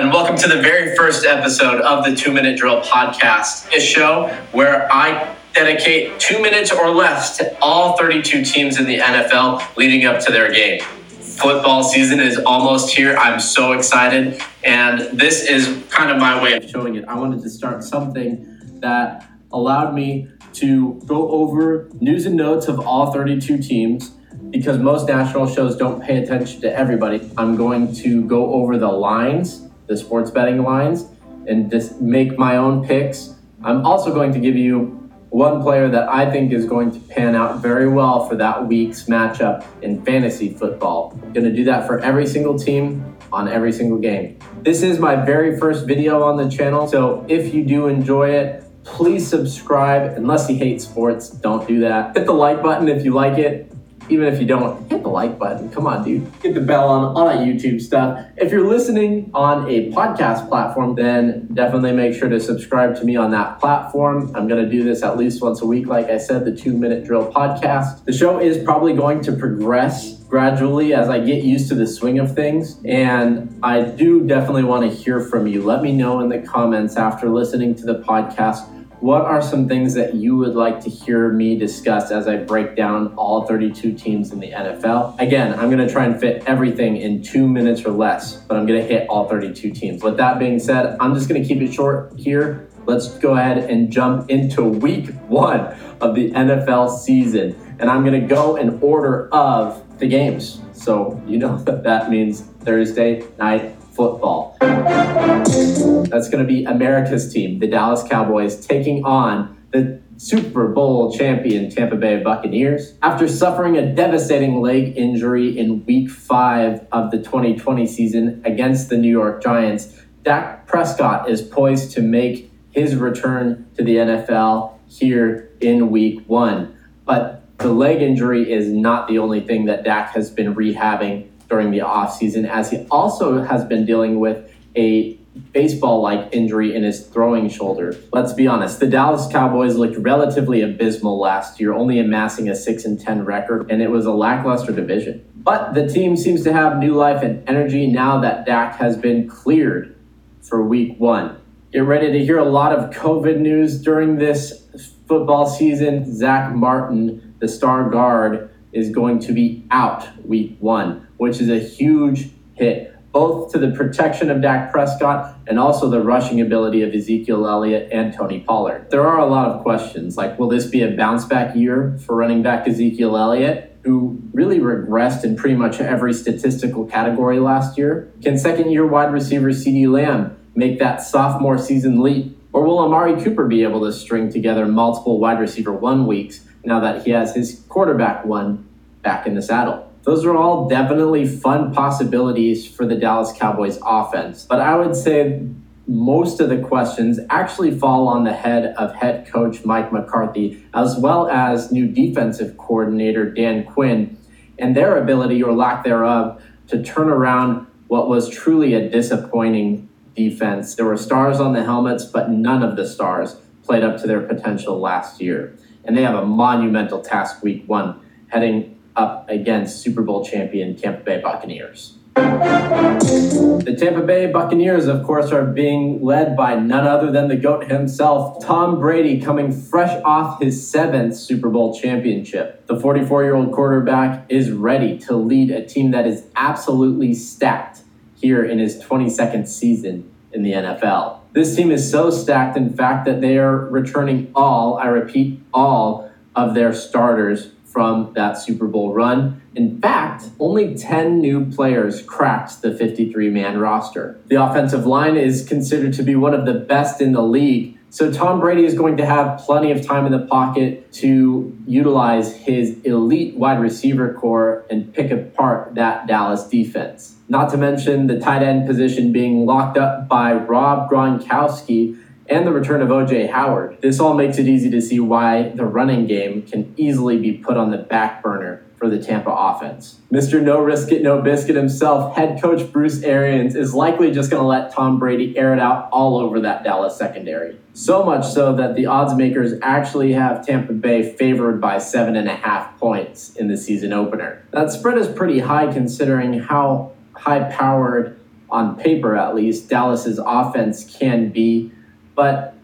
and welcome to the very first episode of the Two Minute Drill podcast, a show where I dedicate two minutes or less to all 32 teams in the NFL leading up to their game. Football season is almost here. I'm so excited, and this is kind of my way of showing it. I wanted to start something that allowed me to go over news and notes of all 32 teams because most national shows don't pay attention to everybody. I'm going to go over the lines, the sports betting lines, and just make my own picks. I'm also going to give you one player that I think is going to pan out very well for that week's matchup in fantasy football. I'm going to do that for every single team on every single game. This is my very first video on the channel, so if you do enjoy it, please subscribe. Unless you hate sports, don't do that. Hit the like button if you like it even if you don't, hit the like button. Come on, dude. Hit the bell on all that YouTube stuff. If you're listening on a podcast platform, then definitely make sure to subscribe to me on that platform. I'm going to do this at least once a week. Like I said, the two minute drill podcast. The show is probably going to progress gradually as I get used to the swing of things. And I do definitely want to hear from you. Let me know in the comments after listening to the podcast what are some things that you would like to hear me discuss as I break down all 32 teams in the NFL? Again, I'm going to try and fit everything in two minutes or less, but I'm going to hit all 32 teams. With that being said, I'm just going to keep it short here. Let's go ahead and jump into week one of the NFL season. And I'm going to go in order of the games. So you know that that means Thursday night football. That's going to be America's team, the Dallas Cowboys, taking on the Super Bowl champion Tampa Bay Buccaneers. After suffering a devastating leg injury in week five of the 2020 season against the New York Giants, Dak Prescott is poised to make his return to the NFL here in week one. But the leg injury is not the only thing that Dak has been rehabbing during the offseason, as he also has been dealing with a baseball like injury in his throwing shoulder. Let's be honest, the Dallas Cowboys looked relatively abysmal last year, only amassing a 6 and 10 record, and it was a lackluster division. But the team seems to have new life and energy now that Dak has been cleared for week one. Get ready to hear a lot of COVID news during this football season. Zack Martin, the star guard, is going to be out week one, which is a huge hit both to the protection of Dak Prescott and also the rushing ability of Ezekiel Elliott and Tony Pollard. There are a lot of questions like, will this be a bounce back year for running back Ezekiel Elliott, who really regressed in pretty much every statistical category last year? Can second year wide receiver CeeDee Lamb make that sophomore season leap? Or will Amari Cooper be able to string together multiple wide receiver one weeks now that he has his quarterback one back in the saddle? Those are all definitely fun possibilities for the Dallas Cowboys offense. But I would say most of the questions actually fall on the head of head coach Mike McCarthy, as well as new defensive coordinator Dan Quinn, and their ability or lack thereof to turn around what was truly a disappointing defense. There were stars on the helmets, but none of the stars played up to their potential last year. And they have a monumental task week one, heading up against Super Bowl champion Tampa Bay Buccaneers. The Tampa Bay Buccaneers, of course, are being led by none other than the GOAT himself, Tom Brady, coming fresh off his seventh Super Bowl championship. The 44 year old quarterback is ready to lead a team that is absolutely stacked here in his 22nd season in the NFL. This team is so stacked, in fact, that they are returning all, I repeat, all of their starters from that Super Bowl run. In fact, only 10 new players cracked the 53 man roster. The offensive line is considered to be one of the best in the league. So Tom Brady is going to have plenty of time in the pocket to utilize his elite wide receiver corps and pick apart that Dallas defense. Not to mention the tight end position being locked up by Rob Gronkowski, and the return of OJ Howard. This all makes it easy to see why the running game can easily be put on the back burner for the Tampa offense. Mr. No Risk It, No Biscuit himself, head coach Bruce Arians, is likely just going to let Tom Brady air it out all over that Dallas secondary. So much so that the odds makers actually have Tampa Bay favored by seven and a half points in the season opener. That spread is pretty high considering how high powered on paper at least, Dallas's offense can be. But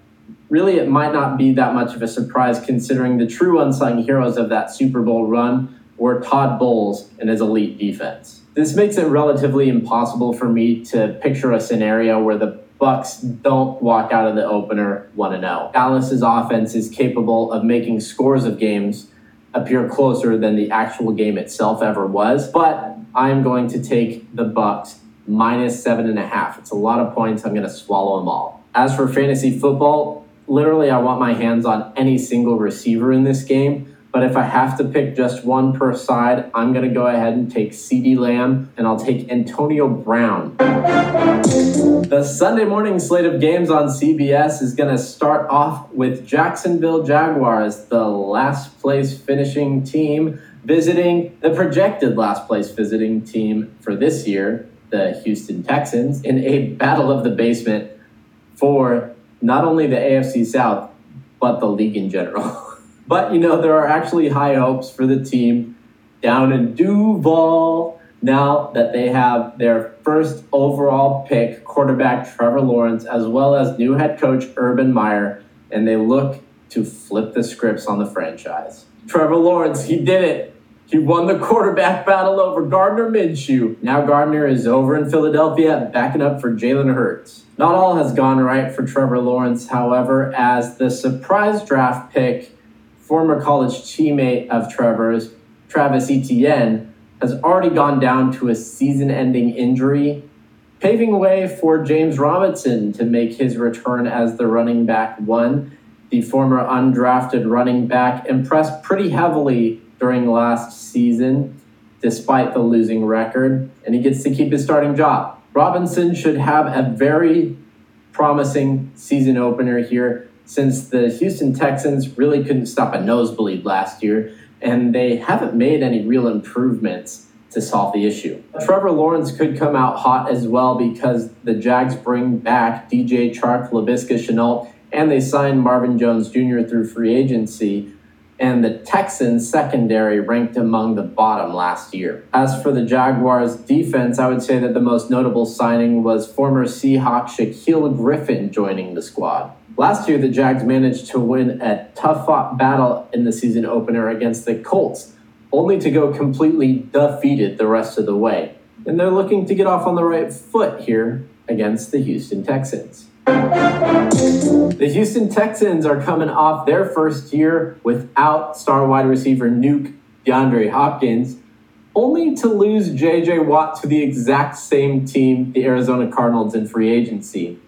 really, it might not be that much of a surprise considering the true unsung heroes of that Super Bowl run were Todd Bowles and his elite defense. This makes it relatively impossible for me to picture a scenario where the Bucs don't walk out of the opener 1 0. Dallas's offense is capable of making scores of games appear closer than the actual game itself ever was, but I'm going to take the Bucs minus seven and a half. It's a lot of points. I'm going to swallow them all. As for fantasy football, literally, I want my hands on any single receiver in this game. But if I have to pick just one per side, I'm going to go ahead and take CeeDee Lamb and I'll take Antonio Brown. The Sunday morning slate of games on CBS is going to start off with Jacksonville Jaguars, the last place finishing team, visiting the projected last place visiting team for this year, the Houston Texans, in a battle of the basement for not only the AFC South, but the league in general. But, you know, there are actually high hopes for the team down in Duval now that they have their first overall pick, quarterback Trevor Lawrence, as well as new head coach Urban Meyer, and they look to flip the scripts on the franchise. Trevor Lawrence, he did it. He won the quarterback battle over Gardner Minshew. Now Gardner is over in Philadelphia, backing up for Jalen Hurts. Not all has gone right for Trevor Lawrence, however, as the surprise draft pick former college teammate of Trevor's, Travis Etienne, has already gone down to a season ending injury, paving way for James Robinson to make his return as the running back one. The former undrafted running back impressed pretty heavily during last season, despite the losing record, and he gets to keep his starting job. Robinson should have a very promising season opener here since the Houston Texans really couldn't stop a nosebleed last year, and they haven't made any real improvements to solve the issue. Trevor Lawrence could come out hot as well because the Jags bring back DJ Chark, Laviska Shenault, and they signed Marvin Jones Jr. through free agency. And the Texans secondary ranked among the bottom last year. As for the Jaguars defense, I would say that the most notable signing was former Seahawk Shaquill Griffin joining the squad. Last year, the Jags managed to win a tough fought battle in the season opener against the Colts, only to go completely defeated the rest of the way. And they're looking to get off on the right foot here against the Houston Texans. The Houston Texans are coming off their first year without star wide receiver Nuke DeAndre Hopkins, only to lose JJ Watt to the exact same team, the Arizona Cardinals, in free agency.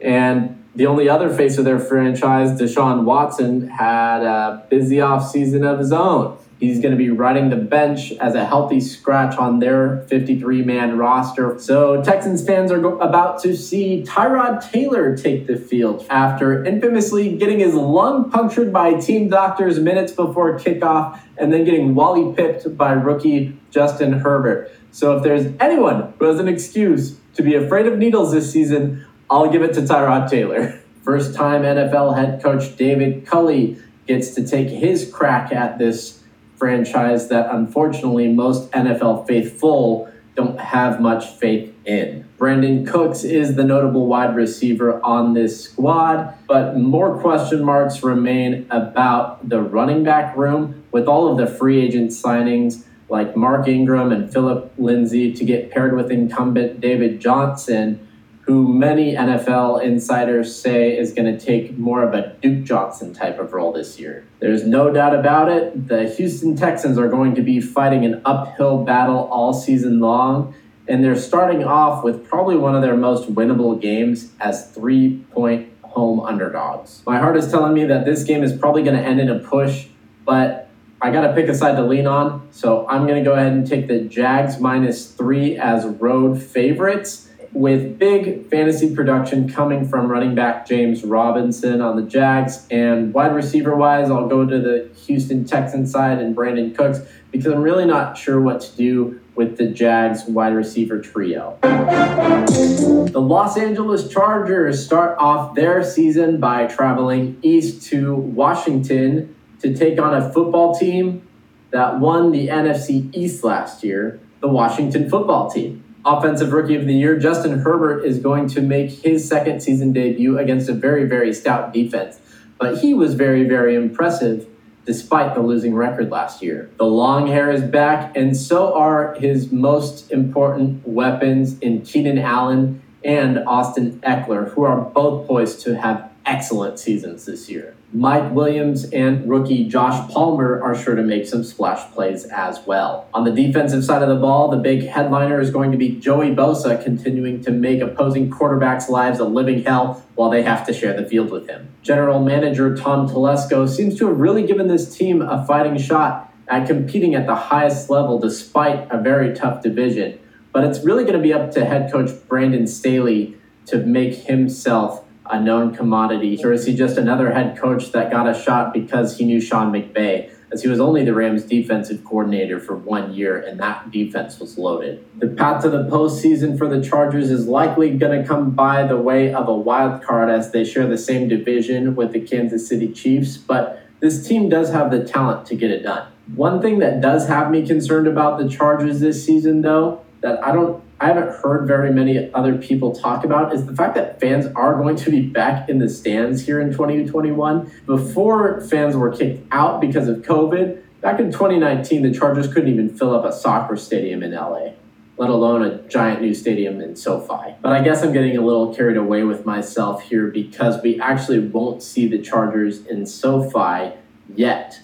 And the only other face of their franchise, Deshaun Watson, had a busy offseason of his own. He's going to be running the bench as a healthy scratch on their 53 man roster. So, Texans fans are go- about to see Tyrod Taylor take the field after infamously getting his lung punctured by team doctors minutes before kickoff and then getting wally pipped by rookie Justin Herbert. So, if there's anyone who has an excuse to be afraid of needles this season, I'll give it to Tyrod Taylor. First time NFL head coach David Culley gets to take his crack at this franchise that unfortunately most NFL faithful don't have much faith in. Brandin Cooks is the notable wide receiver on this squad, but more question marks remain about the running back room with all of the free agent signings like Mark Ingram and Phillip Lindsay to get paired with incumbent David Johnson who many NFL insiders say is going to take more of a Duke Johnson type of role this year. There's no doubt about it. The Houston Texans are going to be fighting an uphill battle all season long, and they're starting off with probably one of their most winnable games as three point home underdogs. My heart is telling me that this game is probably going to end in a push, but I got to pick a side to lean on. So I'm going to go ahead and take the Jags minus three as road favorites with big fantasy production coming from running back James Robinson on the Jags. And wide receiver wise, I'll go to the Houston Texans side and Brandin Cooks because I'm really not sure what to do with the Jags wide receiver trio. The Los Angeles Chargers start off their season by traveling east to Washington to take on a football team that won the NFC East last year, the Washington football team. Offensive Rookie of the Year, Justin Herbert is going to make his second season debut against a very, very stout defense. But he was very, very impressive despite the losing record last year. The long hair is back, and so are his most important weapons in Keenan Allen and Austin Ekeler, who are both poised to have excellent seasons this year. Mike Williams and rookie Josh Palmer are sure to make some splash plays as well. On the defensive side of the ball, the big headliner is going to be Joey Bosa continuing to make opposing quarterbacks' lives a living hell while they have to share the field with him. General manager Tom Telesco seems to have really given this team a fighting shot at competing at the highest level despite a very tough division. But it's really going to be up to head coach Brandon Staley to make himself a known commodity, or is he just another head coach that got a shot because he knew Sean McVay, as he was only the Rams' defensive coordinator for one year and that defense was loaded? The path to the postseason for the Chargers is likely going to come by the way of a wild card as they share the same division with the Kansas City Chiefs, but this team does have the talent to get it done. One thing that does have me concerned about the Chargers this season, though, that I don't I haven't heard very many other people talk about is the fact that fans are going to be back in the stands here in 2021. Before fans were kicked out because of COVID, back in 2019, the Chargers couldn't even fill up a soccer stadium in LA, let alone a giant new stadium in SoFi. But I guess I'm getting a little carried away with myself here because we actually won't see the Chargers in SoFi yet.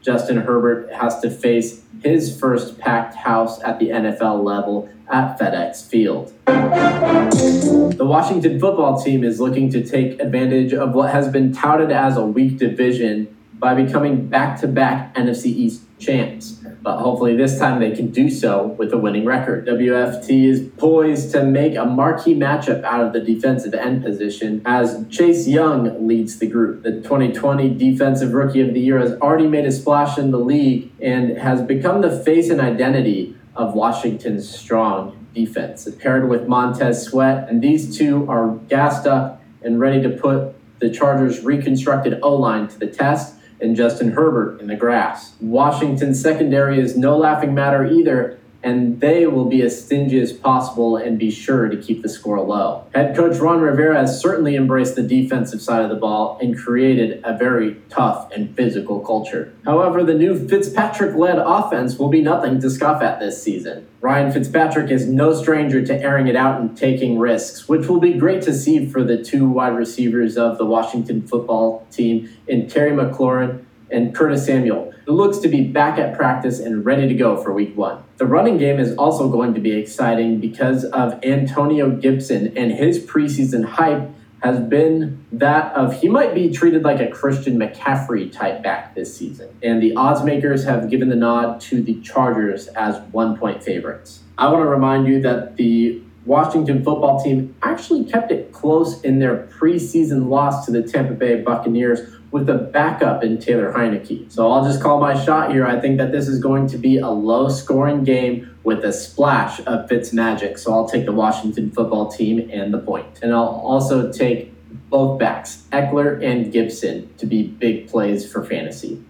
Justin Herbert has to face his first packed house at the NFL level at FedEx Field. The Washington football team is looking to take advantage of what has been touted as a weak division by becoming back to back NFC East champs but hopefully this time they can do so with a winning record. WFT is poised to make a marquee matchup out of the defensive end position as Chase Young leads the group. The 2020 Defensive Rookie of the Year has already made a splash in the league and has become the face and identity of Washington's strong defense. Paired with Montez Sweat, and these two are gassed up and ready to put the Chargers' reconstructed O line to the test and Justin Herbert in the grass. Washington's secondary is no laughing matter either, and they will be as stingy as possible and be sure to keep the score low. Head coach Ron Rivera has certainly embraced the defensive side of the ball and created a very tough and physical culture. However, the new Fitzpatrick led offense will be nothing to scoff at this season. Ryan Fitzpatrick is no stranger to airing it out and taking risks, which will be great to see for the two wide receivers of the Washington football team in Terry McLaurin and Curtis Samuel who looks to be back at practice and ready to go for week one. The running game is also going to be exciting because of Antonio Gibson and his preseason hype has been that of he might be treated like a Christian McCaffrey type back this season. And the odds makers have given the nod to the Chargers as one point favorites. I want to remind you that the Washington football team actually kept it close in their preseason loss to the Tampa Bay Buccaneers with a backup in Taylor Heinicke. So I'll just call my shot here. I think that this is going to be a low scoring game with a splash of Fitz magic. So I'll take the Washington football team and the point. And I'll also take both backs, Ekeler and Gibson, to be big plays for fantasy.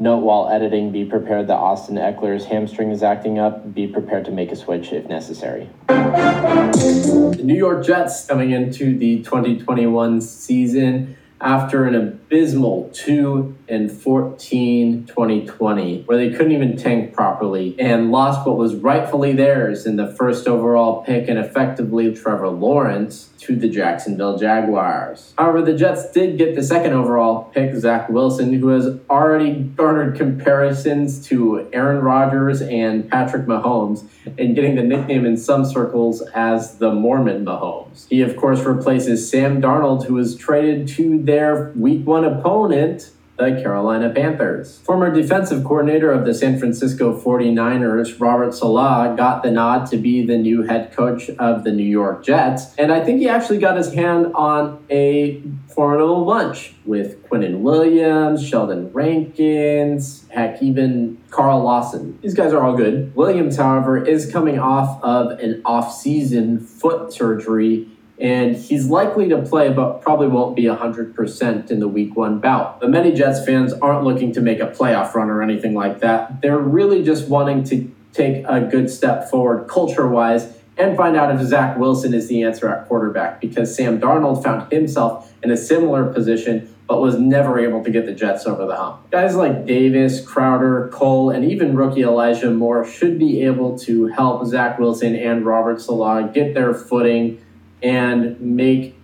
Note while editing, be prepared that Austin Ekeler's hamstring is acting up. Be prepared to make a switch if necessary. The New York Jets coming into the 2021 season after an abysmal 2 and 14 2020 where they couldn't even tank properly and lost what was rightfully theirs in the first overall pick and effectively Trevor Lawrence to the Jacksonville Jaguars. However, the Jets did get the second overall pick, Zach Wilson, who has already garnered comparisons to Aaron Rodgers and Patrick Mahomes and getting the nickname in some circles as the Mormon Mahomes. He, of course, replaces Sam Darnold, who was traded to their week one opponent the Carolina Panthers. Former defensive coordinator of the San Francisco 49ers, Robert Saleh, got the nod to be the new head coach of the New York Jets. And I think he actually got his hand on a formidable bunch with Quinnen Williams, Sheldon Rankins, heck, even Carl Lawson. These guys are all good. Williams, however, is coming off of an off-season foot surgery and he's likely to play, but probably won't be 100% in the week one bout. But many Jets fans aren't looking to make a playoff run or anything like that. They're really just wanting to take a good step forward culture wise and find out if Zach Wilson is the answer at quarterback because Sam Darnold found himself in a similar position but was never able to get the Jets over the hump. Guys like Davis, Crowder, Cole, and even rookie Elijah Moore should be able to help Zach Wilson and Robert Saleh get their footing and make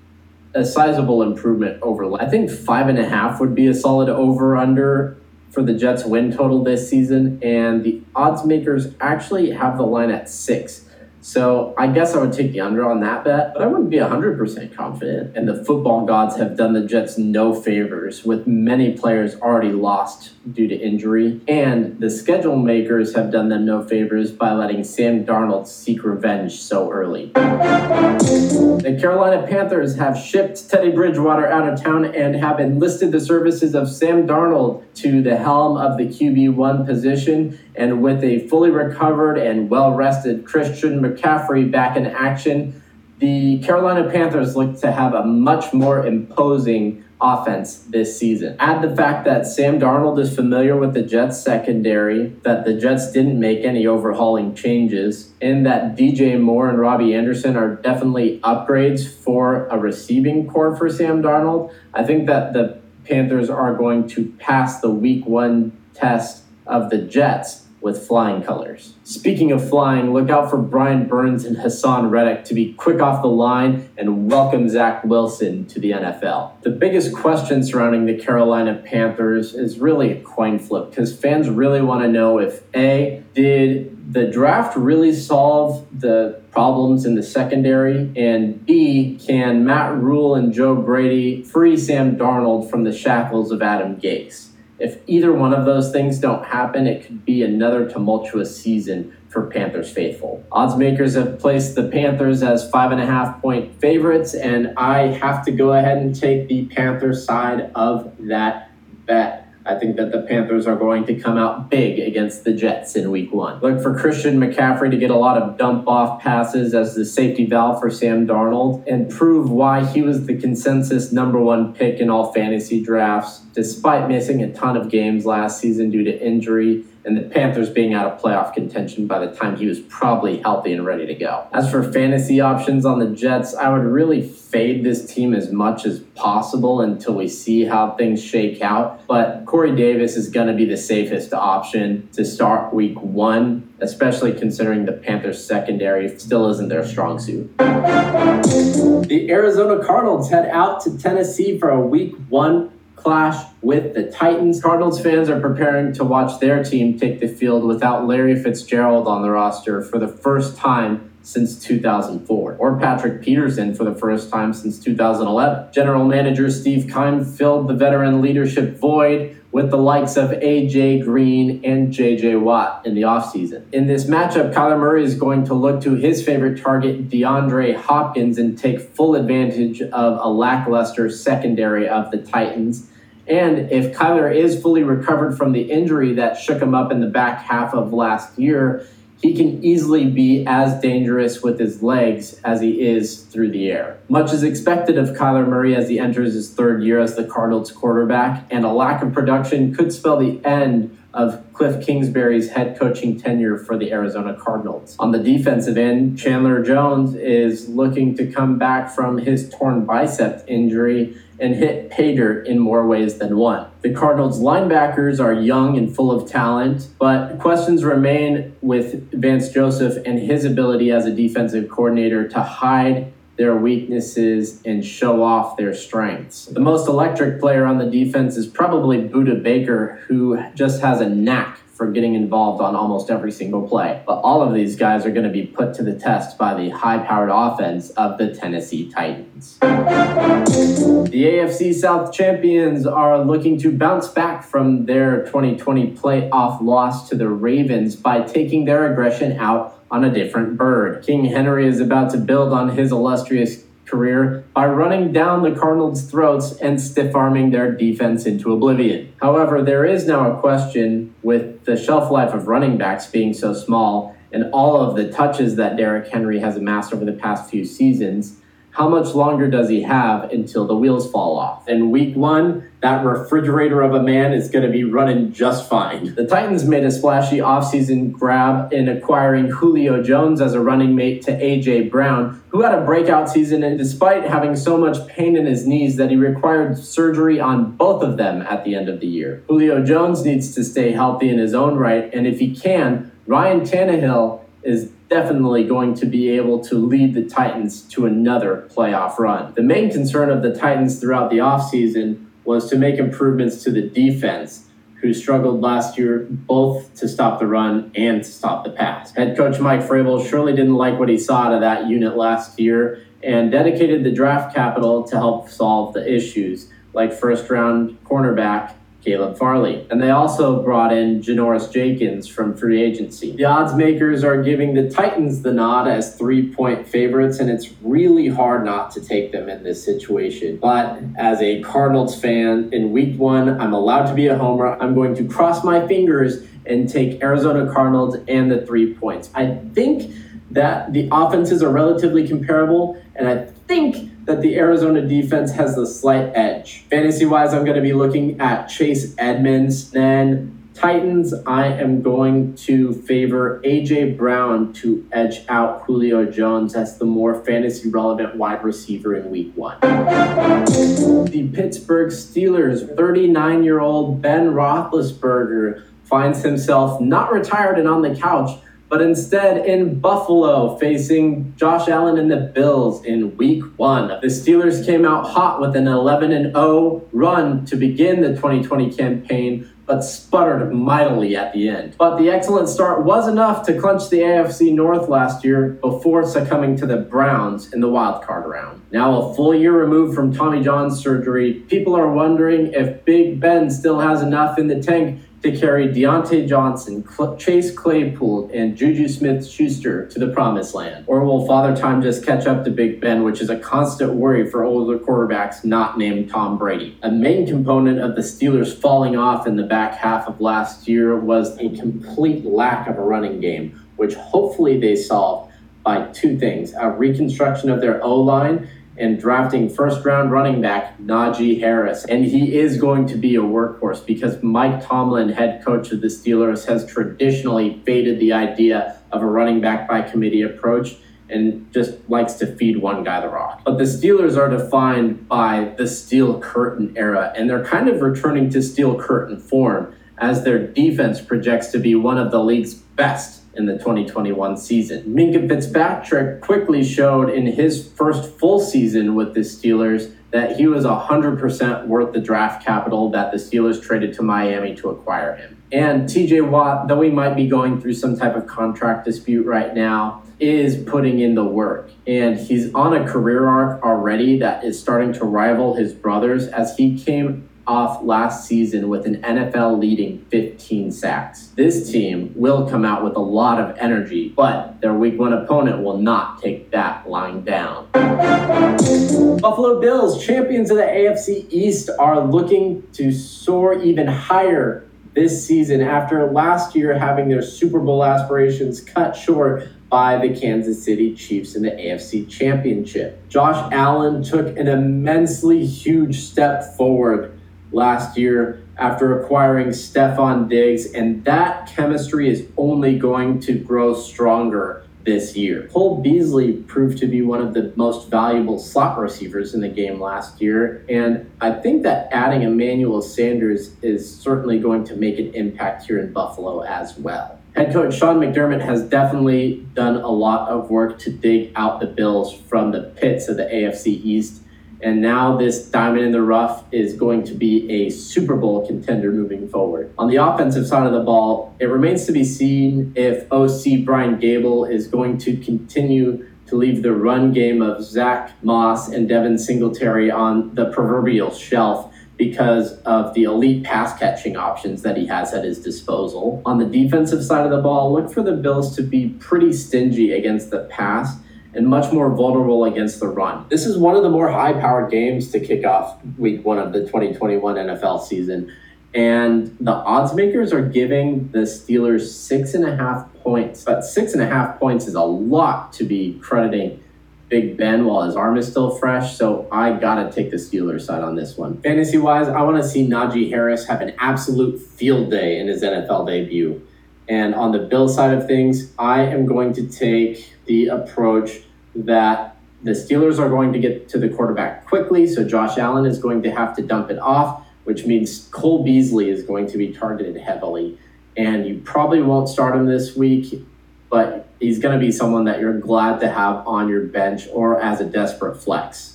a sizable improvement over. I think five and a half would be a solid over under for the Jets win total this season, and the odds makers actually have the line at six. So I guess I would take the under on that bet, but I wouldn't be 100% confident. And the football gods have done the Jets no favors, with many players already lost due to injury. And the schedule makers have done them no favors by letting Sam Darnold seek revenge so early. The Carolina Panthers have shipped Teddy Bridgewater out of town and have enlisted the services of Sam Darnold to the helm of the QB1 position. And with a fully recovered and well rested Christian McCaffrey back in action, the Carolina Panthers look to have a much more imposing offense this season. Add the fact that Sam Darnold is familiar with the Jets secondary, that the Jets didn't make any overhauling changes, and that DJ Moore and Robbie Anderson are definitely upgrades for a receiving corps for Sam Darnold. I think that the Panthers are going to pass the week one test of the Jets with flying colors. Speaking of flying, look out for Brian Burns and Haason Reddick to be quick off the line and welcome Zach Wilson to the NFL. The biggest question surrounding the Carolina Panthers is really a coin flip because fans really want to know if A, did the draft really solve the problems in the secondary? And B, can Matt Rhule and Joe Brady free Sam Darnold from the shackles of Adam Gase? If either one of those things don't happen, it could be another tumultuous season for Panthers faithful. Odds makers have placed the Panthers as five and a half point favorites, and I have to go ahead and take the Panthers side of that bet. I think that the Panthers are going to come out big against the Jets in week one. Look for Christian McCaffrey to get a lot of dump off passes as the safety valve for Sam Darnold and prove why he was the consensus number one pick in all fantasy drafts, despite missing a ton of games last season due to injury and the Panthers being out of playoff contention by the time he was probably healthy and ready to go. As for fantasy options on the Jets, I would really fade this team as much as possible until we see how things shake out. But Corey Davis is going to be the safest option to start week one, especially considering the Panthers secondary still isn't their strong suit. The Arizona Cardinals head out to Tennessee for a week one clash with the Titans. Cardinals fans are preparing to watch their team take the field without Larry Fitzgerald on the roster for the first time since 2004, or Patrick Peterson for the first time since 2011. General Manager Steve Keim filled the veteran leadership void with the likes of AJ Green and JJ Watt in the offseason. In this matchup, Kyler Murray is going to look to his favorite target, DeAndre Hopkins, and take full advantage of a lackluster secondary of the Titans. And if Kyler is fully recovered from the injury that shook him up in the back half of last year, he can easily be as dangerous with his legs as he is through the air. Much is expected of Kyler Murray as he enters his third year as the Cardinals quarterback, and a lack of production could spell the end of Cliff Kingsbury's head coaching tenure for the Arizona Cardinals. On the defensive end, Chandler Jones is looking to come back from his torn bicep injury and hit pay dirt in more ways than one. The Cardinals linebackers are young and full of talent, but questions remain with Vance Joseph and his ability as a defensive coordinator to hide their weaknesses and show off their strengths. The most electric player on the defense is probably Budda Baker, who just has a knack for getting involved on almost every single play. But all of these guys are going to be put to the test by the high powered offense of the Tennessee Titans. The AFC South champions are looking to bounce back from their 2020 playoff loss to the Ravens by taking their aggression out on a different bird. King Henry is about to build on his illustrious career by running down the Cardinals' throats and stiff arming their defense into oblivion. However, there is now a question with the shelf life of running backs being so small and all of the touches that Derrick Henry has amassed over the past few seasons how much longer does he have until the wheels fall off? In week one, that refrigerator of a man is going to be running just fine. The Titans made a splashy offseason grab in acquiring Julio Jones as a running mate to A.J. Brown, who had a breakout season and despite having so much pain in his knees that he required surgery on both of them at the end of the year. Julio Jones needs to stay healthy in his own right, and if he can, Ryan Tannehill is definitely going to be able to lead the Titans to another playoff run. The main concern of the Titans throughout the offseason was to make improvements to the defense, who struggled last year both to stop the run and to stop the pass. Head coach Mike Vrabel surely didn't like what he saw out of that unit last year and dedicated the draft capital to help solve the issues, like first round cornerback Caleb Farley. And they also brought in Janoris Jenkins from free agency. The odds makers are giving the Titans the nod as three point favorites, and it's really hard not to take them in this situation. But as a Cardinals fan, in week one, I'm allowed to be a homer. I'm going to cross my fingers and take Arizona Cardinals and the three points. I think that the offenses are relatively comparable, and I think that the Arizona defense has the slight edge. Fantasy wise, I'm going to be looking at Chase Edmonds. Then Titans, I am going to favor AJ Brown to edge out Julio Jones as the more fantasy relevant wide receiver in week one. The Pittsburgh Steelers, 39 year old Ben Roethlisberger finds himself not retired and on the couch but instead in Buffalo facing Josh Allen and the Bills in week one. The Steelers came out hot with an 11 0 run to begin the 2020 campaign, but sputtered mightily at the end. But the excellent start was enough to clinch the AFC North last year before succumbing to the Browns in the wildcard round. Now, a full year removed from Tommy John's surgery, people are wondering if Big Ben still has enough in the tank to carry Diontae Johnson, Chase Claypool, and Juju Smith Schuster to the promised land? Or will Father Time just catch up to Big Ben, which is a constant worry for older quarterbacks not named Tom Brady? A main component of the Steelers falling off in the back half of last year was a complete lack of a running game, which hopefully they solved by two things a reconstruction of their O line and drafting first round running back Najee Harris. And he is going to be a workhorse because Mike Tomlin, head coach of the Steelers, has traditionally faded the idea of a running back by committee approach and just likes to feed one guy the rock. But the Steelers are defined by the steel curtain era, and they're kind of returning to steel curtain form as their defense projects to be one of the league's best in the 2021 season. Minkah Fitzpatrick quickly showed in his first full season with the Steelers that he was 100% worth the draft capital that the Steelers traded to Miami to acquire him. And TJ Watt, though he might be going through some type of contract dispute right now, is putting in the work. And he's on a career arc already that is starting to rival his brothers as he came off last season with an NFL leading 15 sacks. This team will come out with a lot of energy, but their week one opponent will not take that lying down. Buffalo Bills, champions of the AFC East, are looking to soar even higher this season after last year having their Super Bowl aspirations cut short by the Kansas City Chiefs in the AFC Championship. Josh Allen took an immensely huge step forward last year after acquiring Stefon Diggs, and that chemistry is only going to grow stronger this year. Cole Beasley proved to be one of the most valuable slot receivers in the game last year, and I think that adding Emmanuel Sanders is certainly going to make an impact here in Buffalo as well. Head coach Sean McDermott has definitely done a lot of work to dig out the Bills from the pits of the AFC East and now this diamond in the rough is going to be a Super Bowl contender moving forward. On the offensive side of the ball, it remains to be seen if OC Brian Daboll is going to continue to leave the run game of Zach Moss and Devin Singletary on the proverbial shelf because of the elite pass catching options that he has at his disposal. On the defensive side of the ball, look for the Bills to be pretty stingy against the pass and much more vulnerable against the run. This is one of the more high powered games to kick off week one of the 2021 NFL season. And the odds makers are giving the Steelers six and a half points. But six and a half points is a lot to be crediting Big Ben while his arm is still fresh. So I gotta take the Steelers side on this one. Fantasy wise, I want to see Najee Harris have an absolute field day in his NFL debut. And on the Bill side of things, I am going to take the approach that the Steelers are going to get to the quarterback quickly. So Josh Allen is going to have to dump it off, which means Cole Beasley is going to be targeted heavily. And you probably won't start him this week, but he's going to be someone that you're glad to have on your bench or as a desperate flex.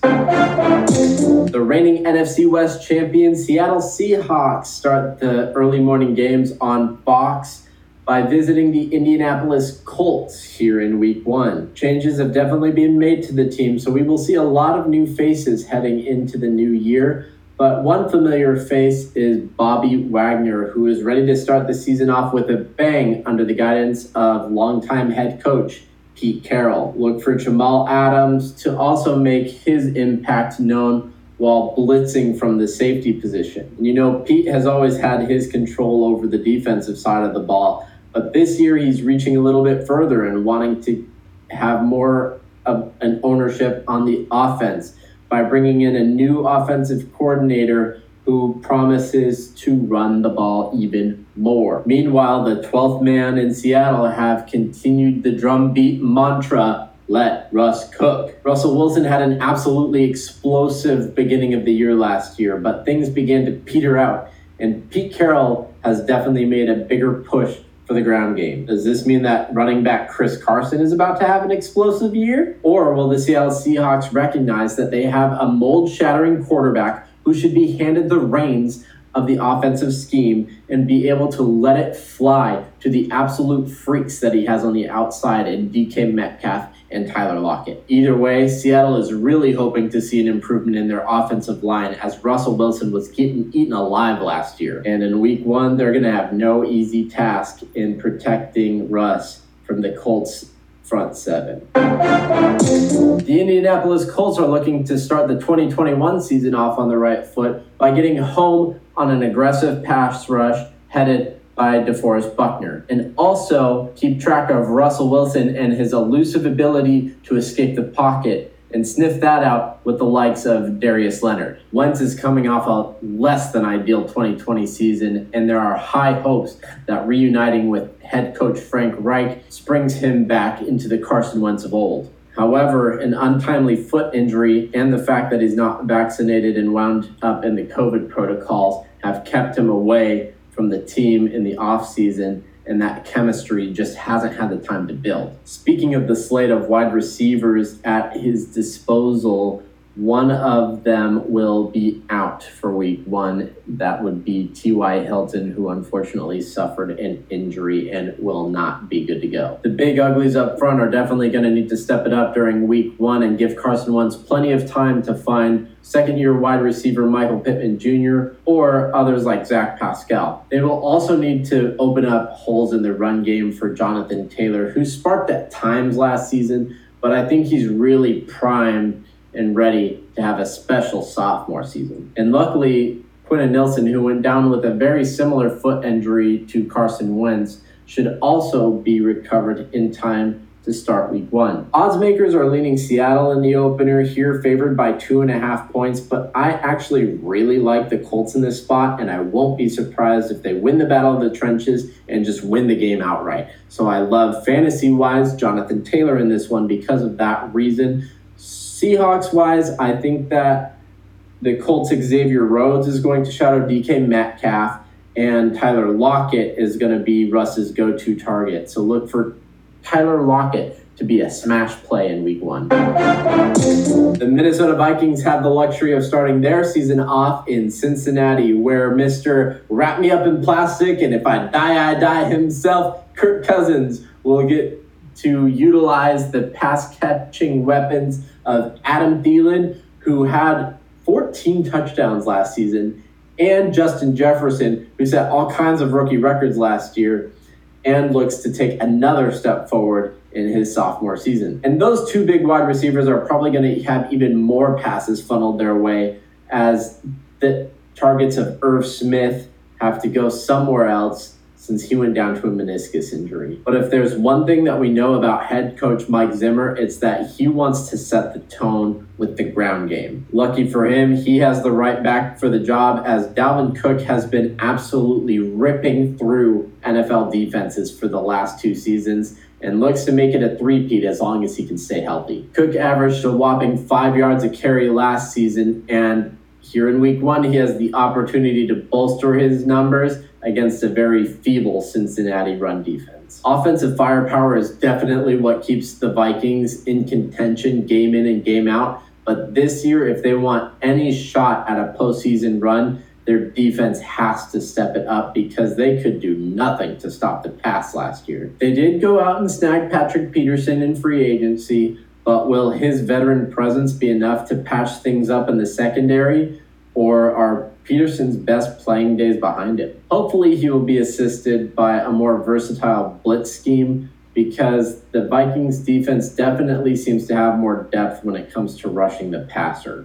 The reigning NFC West champion Seattle Seahawks, start the early morning games on Fox by visiting the Indianapolis Colts here in week one. Changes have definitely been made to the team, so we will see a lot of new faces heading into the new year. But one familiar face is Bobby Wagner, who is ready to start the season off with a bang under the guidance of longtime head coach Pete Carroll. Look for Jamal Adams to also make his impact known while blitzing from the safety position. You know, Pete has always had his control over the defensive side of the ball, but this year he's reaching a little bit further and wanting to have more of an ownership on the offense by bringing in a new offensive coordinator who promises to run the ball even more. Meanwhile, the 12th man in Seattle have continued the drumbeat mantra let Russ cook. Russell Wilson had an absolutely explosive beginning of the year last year, but things began to peter out, and Pete Carroll has definitely made a bigger push for the ground game. Does this mean that running back Chris Carson is about to have an explosive year? Or will the Seattle Seahawks recognize that they have a mold shattering quarterback who should be handed the reins of the offensive scheme and be able to let it fly to the absolute freaks that he has on the outside in DK Metcalf and Tyler Lockett. Either way, Seattle is really hoping to see an improvement in their offensive line as Russell Wilson was getting eaten alive last year. And in week one, they're going to have no easy task in protecting Russ from the Colts front seven. The Indianapolis Colts are looking to start the 2021 season off on the right foot by getting home on an aggressive pass rush headed by DeForest Buckner. And also keep track of Russell Wilson and his elusive ability to escape the pocket and sniff that out with the likes of Darius Leonard. Wentz is coming off a less than ideal 2020 season, and there are high hopes that reuniting with head coach Frank Reich springs him back into the Carson Wentz of old. However, an untimely foot injury and the fact that he's not vaccinated and wound up in the COVID protocols have kept him away from the team in the offseason, and that chemistry just hasn't had the time to build. Speaking of the slate of wide receivers at his disposal, one of them will be out for week one. That would be T.Y. Hilton, who unfortunately suffered an injury and will not be good to go. The big uglies up front are definitely going to need to step it up during week one and give Carson Wentz plenty of time to find second year wide receiver Michael Pittman Jr. or others like Zach Pascal. They will also need to open up holes in the run game for Jonathan Taylor, who sparked at times last season, but I think he's really primed and ready to have a special sophomore season. And luckily, Quenton Nelson, who went down with a very similar foot injury to Carson Wentz, should also be recovered in time to start week one. Odds makers are leaning Seattle in the opener here, favored by two and a half points, but I actually really like the Colts in this spot, and I won't be surprised if they win the battle of the trenches and just win the game outright. So I love fantasy wise Jonathan Taylor in this one because of that reason. Seahawks wise, I think that the Colts Xavier Rhodes is going to shadow DK Metcalf, and Tyler Lockett is going to be Russ's go to target. So look for Tyler Lockett to be a smash play in week one. The Minnesota Vikings have the luxury of starting their season off in Cincinnati, where Mr. Wrap Me Up in Plastic and If I Die, I Die himself, Kirk Cousins, will get to utilize the pass catching weapons of Adam Thielen, who had 14 touchdowns last season, and Justin Jefferson, who set all kinds of rookie records last year and looks to take another step forward in his sophomore season. And those two big wide receivers are probably going to have even more passes funneled their way as the targets of Irv Smith have to go somewhere else since he went down to a meniscus injury. But if there's one thing that we know about head coach Mike Zimmer, it's that he wants to set the tone with the ground game. Lucky for him, he has the right back for the job as Dalvin Cook has been absolutely ripping through NFL defenses for the last two seasons and looks to make it a three-peat as long as he can stay healthy. Cook averaged a whopping five yards a carry last season, and here in week one, he has the opportunity to bolster his numbers against a very feeble Cincinnati run defense. Offensive firepower is definitely what keeps the Vikings in contention game in and game out. But this year, if they want any shot at a postseason run, their defense has to step it up because they could do nothing to stop the pass last year. They did go out and snag Patrick Peterson in free agency, but will his veteran presence be enough to patch things up in the secondary? Or are Peterson's best playing days behind him? Hopefully, he will be assisted by a more versatile blitz scheme because the Vikings defense definitely seems to have more depth when it comes to rushing the passer.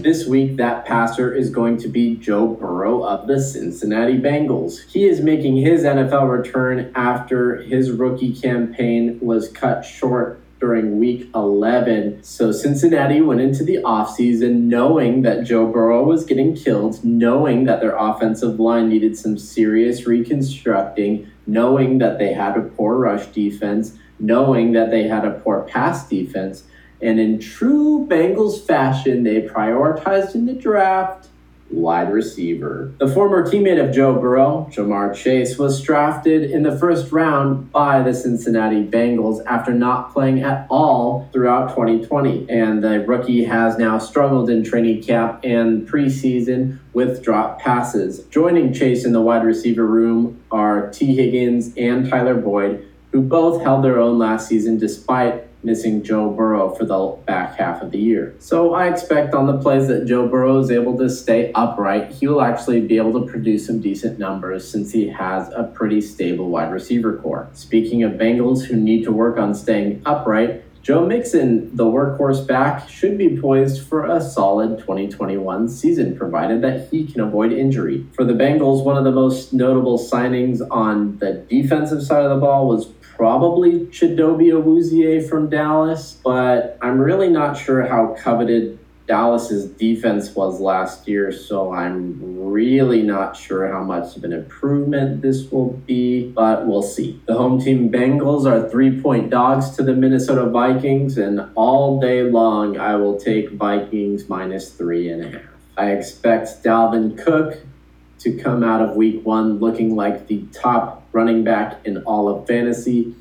This week, that passer is going to be Joe Burrow of the Cincinnati Bengals. He is making his NFL return after his rookie campaign was cut short during week 11. So Cincinnati went into the offseason knowing that Joe Burrow was getting killed, knowing that their offensive line needed some serious reconstructing, knowing that they had a poor rush defense, knowing that they had a poor pass defense. And in true Bengals fashion, they prioritized in the draft wide receiver. The former teammate of Joe Burrow, Ja'Marr Chase, was drafted in the first round by the Cincinnati Bengals after not playing at all throughout 2020. And the rookie has now struggled in training camp and preseason with drop passes. Joining Chase in the wide receiver room are Tee Higgins and Tyler Boyd, who both held their own last season despite missing Joe Burrow for the back half of the year. So I expect on the plays that Joe Burrow is able to stay upright, he will actually be able to produce some decent numbers since he has a pretty stable wide receiver corps. Speaking of Bengals who need to work on staying upright, Joe Mixon, the workhorse back, should be poised for a solid 2021 season, provided that he can avoid injury. For the Bengals, one of the most notable signings on the defensive side of the ball was probably Chidobe Awuzie from Dallas, but I'm really not sure how coveted Dallas's defense was last year, so I'm really not sure how much of an improvement this will be, but we'll see. The home team Bengals are three point dogs to the Minnesota Vikings, and all day long I will take Vikings minus three and a half. I expect Dalvin Cook to come out of week one looking like the top running back in all of fantasy.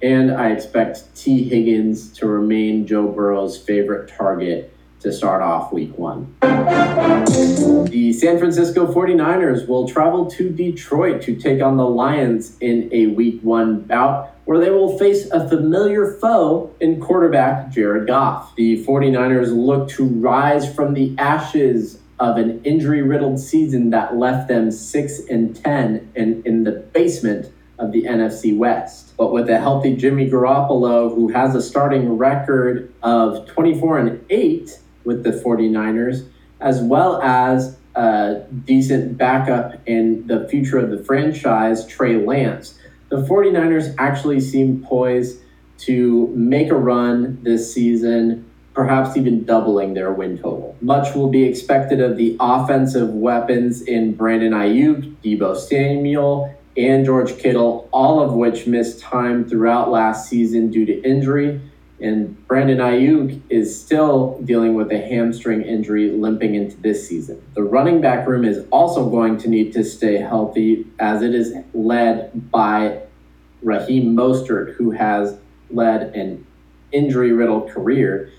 And I expect Tee Higgins to remain Joe Burrow's favorite target to start off week one. The San Francisco 49ers will travel to Detroit to take on the Lions in a week one bout where they will face a familiar foe in quarterback Jared Goff. The 49ers look to rise from the ashes of an injury riddled season that left them 6 and 10 and in the basement of the NFC West. But with a healthy Jimmy Garoppolo, who has a starting record of 24 and 8 with the 49ers, as well as a decent backup in the future of the franchise, Trey Lance, the 49ers actually seem poised to make a run this season perhaps even doubling their win total. Much will be expected of the offensive weapons in Brandon Aiyuk, Deebo Samuel, and George Kittle, all of which missed time throughout last season due to injury. And Brandon Aiyuk is still dealing with a hamstring injury limping into this season. The running back room is also going to need to stay healthy as it is led by Raheem Mostert, who has led an injury riddled career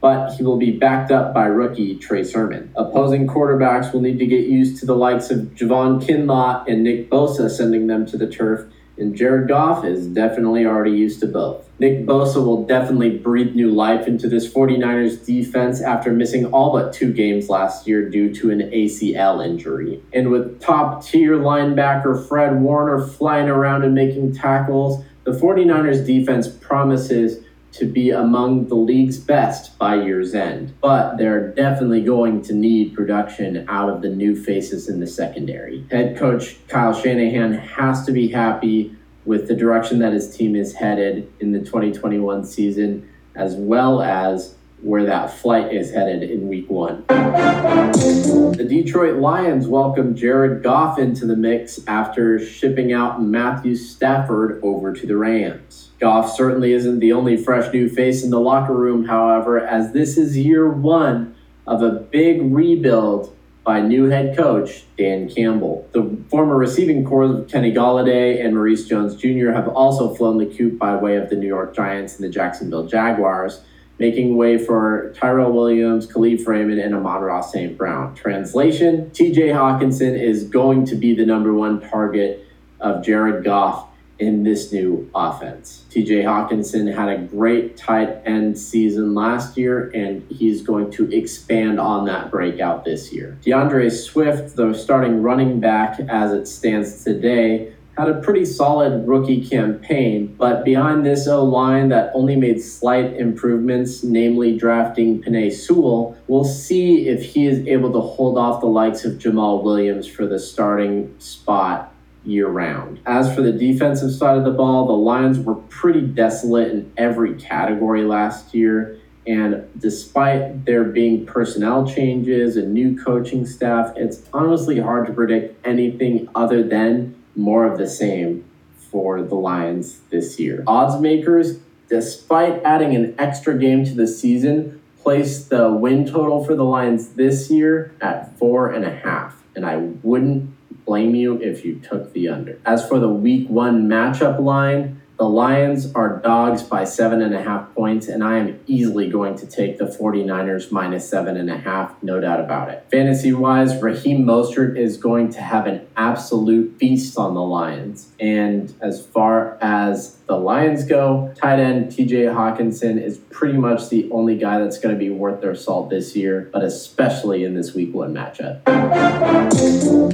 but he will be backed up by rookie Trey Sermon. Opposing quarterbacks will need to get used to the likes of Javon Kinlaw and Nick Bosa sending them to the turf, and Jared Goff is definitely already used to both. Nick Bosa will definitely breathe new life into this 49ers defense after missing all but two games last year due to an ACL injury. And with top tier linebacker Fred Warner flying around and making tackles, the 49ers defense promises to be among the league's best by year's end, but they're definitely going to need production out of the new faces in the secondary. Head coach Kyle Shanahan has to be happy with the direction that his team is headed in the 2021 season, as well as where that flight is headed in week one. The Detroit Lions welcomed Jared Goff into the mix after shipping out Matthew Stafford over to the Rams. Goff certainly isn't the only fresh new face in the locker room, however, as this is year one of a big rebuild by new head coach Dan Campbell. The former receiving corps of Kenny Golladay and Maurice Jones Jr. have also flown the coop by way of the New York Giants and the Jacksonville Jaguars, making way for Tyrell Williams, Kalif Raymond, and Amon-Ra St. Brown. Translation TJ Hockenson is going to be the number one target of Jared Goff in this new offense. TJ Hockenson had a great tight end season last year, and he's going to expand on that breakout this year. D'Andre Swift, the starting running back as it stands today, had a pretty solid rookie campaign, but behind this O line that only made slight improvements, namely drafting Penei Sewell, we'll see if he is able to hold off the likes of Jamaal Williams for the starting spot year round. As for the defensive side of the ball, the Lions were pretty desolate in every category last year. And despite there being personnel changes and new coaching staff, it's honestly hard to predict anything other than more of the same for the Lions this year. Odds makers, despite adding an extra game to the season, placed the win total for the Lions this year at four and a half. And I wouldn't blame you if you took the under. As for the week one matchup line, the Lions are dogs by seven and a half points, and I am easily going to take the 49ers minus seven and a half, no doubt about it. Fantasy wise, Raheem Mostert is going to have an absolute feast on the Lions. And as far as the Lions go, tight end TJ Hockenson is pretty much the only guy that's going to be worth their salt this year, but especially in this week one matchup.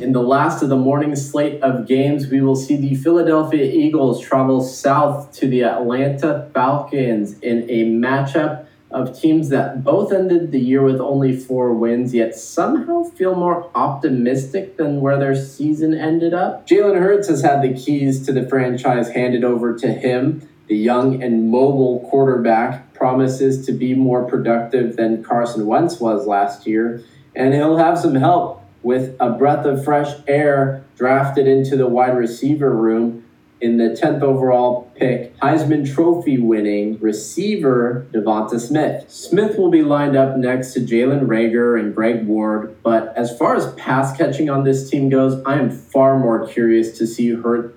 In the last of the morning slate of games, we will see the Philadelphia Eagles travel south to the Atlanta Falcons in a matchup of teams that both ended the year with only four wins, yet somehow feel more optimistic than where their season ended up. Jalen Hurts has had the keys to the franchise handed over to him. The young and mobile quarterback promises to be more productive than Carson Wentz was last year, and he'll have some help with a breath of fresh air drafted into the wide receiver room in the 10th overall pick, Heisman Trophy winning receiver DeVonta Smith. Smith will be lined up next to Jalen Reagor and Greg Ward, but as far as pass catching on this team goes, I am far more curious to see her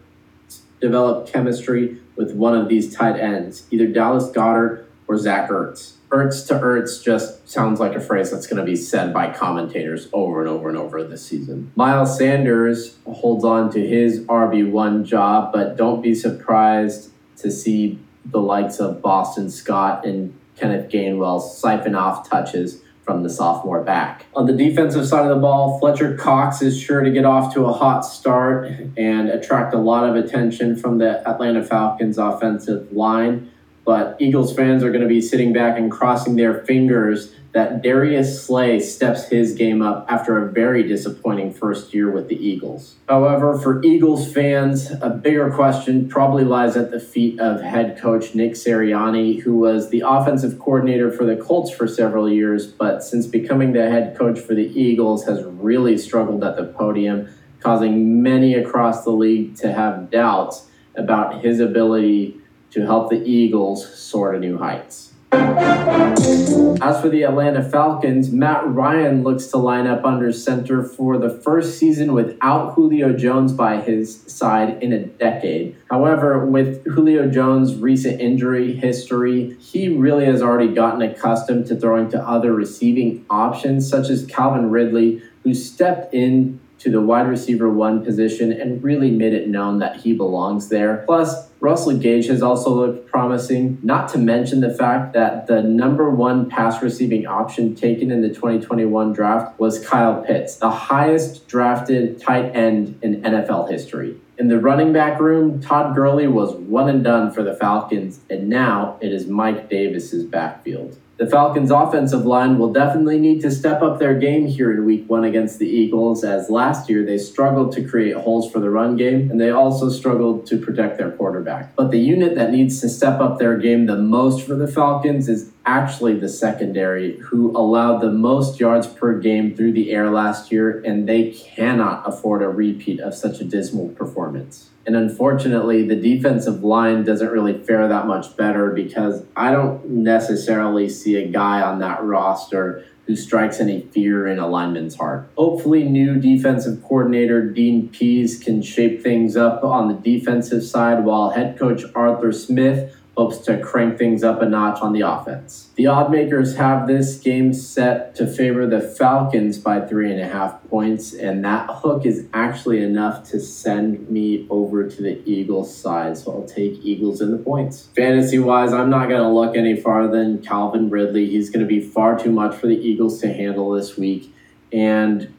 develop chemistry with one of these tight ends, either Dallas Goedert or Zach Ertz. Hurts to Ertz just sounds like a phrase that's going to be said by commentators over and over and over this season. Miles Sanders holds on to his RB1 job, but don't be surprised to see the likes of Boston Scott and Kenneth Gainwell siphon off touches from the sophomore back. On the defensive side of the ball, Fletcher Cox is sure to get off to a hot start and attract a lot of attention from the Atlanta Falcons offensive line but Eagles fans are going to be sitting back and crossing their fingers that Darius Slay steps his game up after a very disappointing first year with the Eagles. However, for Eagles fans, a bigger question probably lies at the feet of head coach Nick Sirianni, who was the offensive coordinator for the Colts for several years, but since becoming the head coach for the Eagles has really struggled at the podium, causing many across the league to have doubts about his ability to help the Eagles soar to new heights. As for the Atlanta Falcons, Matt Ryan looks to line up under center for the first season without Julio Jones by his side in a decade. However, with Julio Jones' recent injury history, he really has already gotten accustomed to throwing to other receiving options, such as Calvin Ridley, who stepped in to the wide receiver one position and really made it known that he belongs there. Plus, Russell Gage has also looked promising, not to mention the fact that the number one pass receiving option taken in the 2021 draft was Kyle Pitts, the highest drafted tight end in NFL history. In the running back room, Todd Gurley was one and done for the Falcons, and now it is Mike Davis's backfield. The Falcons' offensive line will definitely need to step up their game here in week one against the Eagles, as last year they struggled to create holes for the run game and they also struggled to protect their quarterback. But the unit that needs to step up their game the most for the Falcons is actually the secondary, who allowed the most yards per game through the air last year, and they cannot afford a repeat of such a dismal performance. And unfortunately, the defensive line doesn't really fare that much better because I don't necessarily see a guy on that roster who strikes any fear in a lineman's heart. Hopefully, new defensive coordinator Dean Pees can shape things up on the defensive side while head coach Arthur Smith hopes to crank things up a notch on the offense. The oddmakers have this game set to favor the Falcons by three and a half points, and that hook is actually enough to send me over to the Eagles side. So I'll take Eagles in the points. Fantasy wise, I'm not going to look any farther than Calvin Ridley. He's going to be far too much for the Eagles to handle this week. And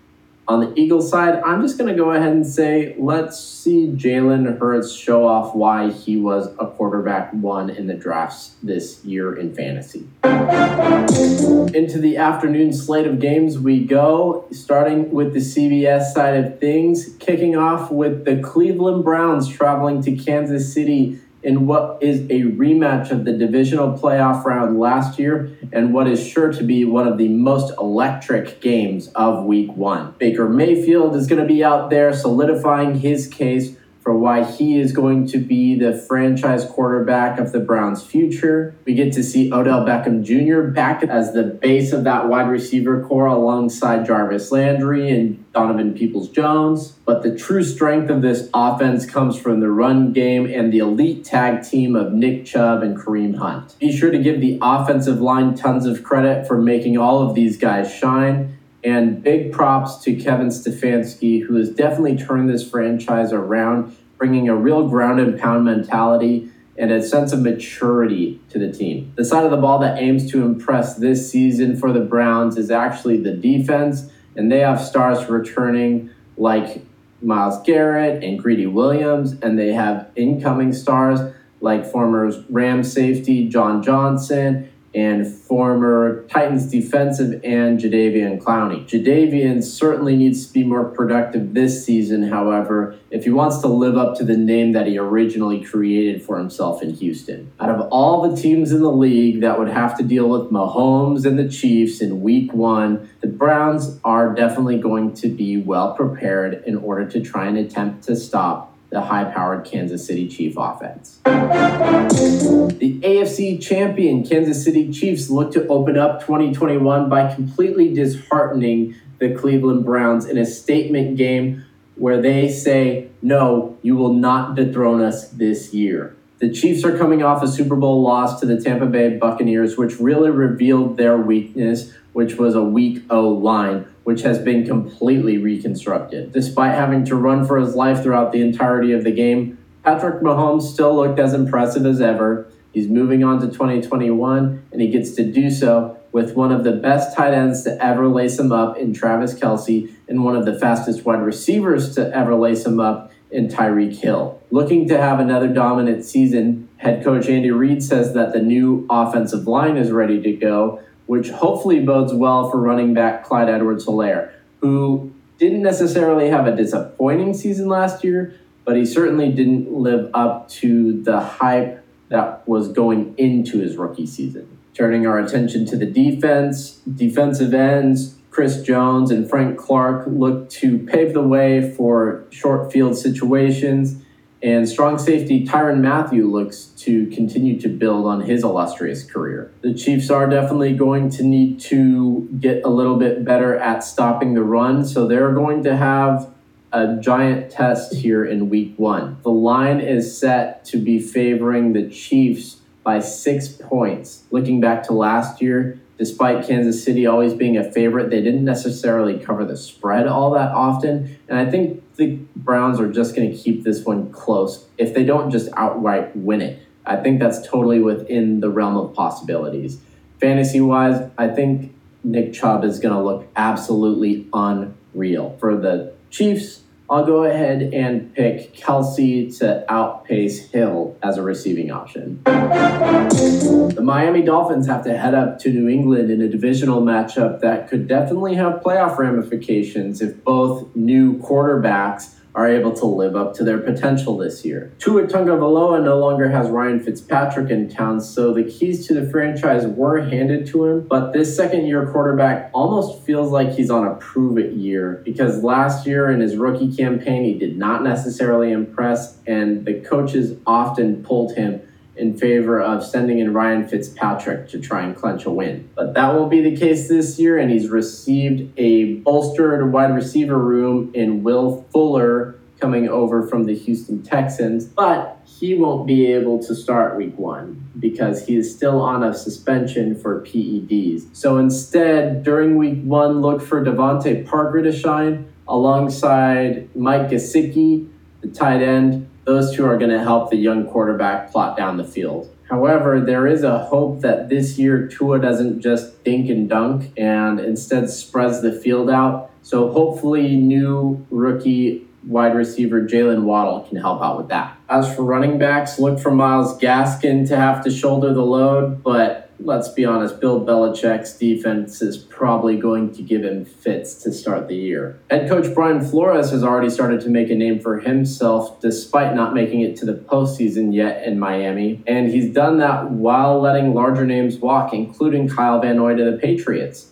on the Eagles side, I'm just going to go ahead and say let's see Jalen Hurts show off why he was a quarterback one in the drafts this year in fantasy. Into the afternoon slate of games we go, starting with the CBS side of things, kicking off with the Cleveland Browns traveling to Kansas City in what is a rematch of the divisional playoff round last year and what is sure to be one of the most electric games of week one. Baker Mayfield is going to be out there solidifying his case for why he is going to be the franchise quarterback of the Browns' future. We get to see Odell Beckham Jr. back as the base of that wide receiver corps alongside Jarvis Landry and Donovan Peoples Jones. But the true strength of this offense comes from the run game and the elite tag team of Nick Chubb and Kareem Hunt. Be sure to give the offensive line tons of credit for making all of these guys shine. And big props to Kevin Stefanski, who has definitely turned this franchise around, bringing a real ground and pound mentality and a sense of maturity to the team. The side of the ball that aims to impress this season for the Browns is actually the defense, and they have stars returning like Myles Garrett and Greedy Williams, and they have incoming stars like former Rams safety John Johnson and former Titans defensive end Jadeveon Clowney. Jadeveon certainly needs to be more productive this season, however, if he wants to live up to the name that he originally created for himself in Houston. Out of all the teams in the league that would have to deal with Mahomes and the Chiefs in week one, the Browns are definitely going to be well prepared in order to try and attempt to stop the high powered Kansas City Chief offense. The AFC champion Kansas City Chiefs look to open up 2021 by completely disheartening the Cleveland Browns in a statement game where they say, No, you will not dethrone us this year. The Chiefs are coming off a Super Bowl loss to the Tampa Bay Buccaneers, which really revealed their weakness, which was a weak O line which has been completely reconstructed. Despite having to run for his life throughout the entirety of the game, Patrick Mahomes still looked as impressive as ever. He's moving on to 2021, and he gets to do so with one of the best tight ends to ever lace him up in Travis Kelce and one of the fastest wide receivers to ever lace him up in Tyreek Hill. Looking to have another dominant season, head coach Andy Reid says that the new offensive line is ready to go, which hopefully bodes well for running back Clyde Edwards Helaire, who didn't necessarily have a disappointing season last year, but he certainly didn't live up to the hype that was going into his rookie season. Turning our attention to the defense, defensive ends, Chris Jones and Frank Clark look to pave the way for short field situations and strong safety Tyrann Mathieu looks to continue to build on his illustrious career. The Chiefs are definitely going to need to get a little bit better at stopping the run, so they're going to have a giant test here in week one. The line is set to be favoring the Chiefs by six points. Looking back to last year, despite Kansas City always being a favorite, they didn't necessarily cover the spread all that often. And I think the Browns are just going to keep this one close if they don't just outright win it. I think that's totally within the realm of possibilities. Fantasy wise, I think Nick Chubb is going to look absolutely unreal. For the Chiefs, I'll go ahead and pick Kelce to outpace Hill as a receiving option. The Miami Dolphins have to head up to New England in a divisional matchup that could definitely have playoff ramifications if both new quarterbacks are able to live up to their potential this year. Tua Tagovailoa no longer has Ryan Fitzpatrick in town, so the keys to the franchise were handed to him. But this second-year quarterback almost feels like he's on a prove-it year because last year in his rookie campaign he did not necessarily impress, and the coaches often pulled him in favor of sending in Ryan Fitzpatrick to try and clinch a win. But that won't be the case this year, and he's received a bolstered wide receiver room in Will Fuller coming over from the Houston Texans. But he won't be able to start week one because he is still on a suspension for PEDs. So instead, during week one, look for DeVante Parker to shine alongside Mike Gesicki, the tight end those two are going to help the young quarterback plot down the field. However, there is a hope that this year Tua doesn't just dink and dunk and instead spreads the field out. So hopefully, new rookie wide receiver Jaylen Waddle can help out with that. As for running backs, look for Myles Gaskin to have to shoulder the load, but let's be honest, Bill Belichick's defense is probably going to give him fits to start the year. Head coach Brian Flores has already started to make a name for himself despite not making it to the postseason yet in Miami, and he's done that while letting larger names walk, including Kyle Van Noy to the Patriots.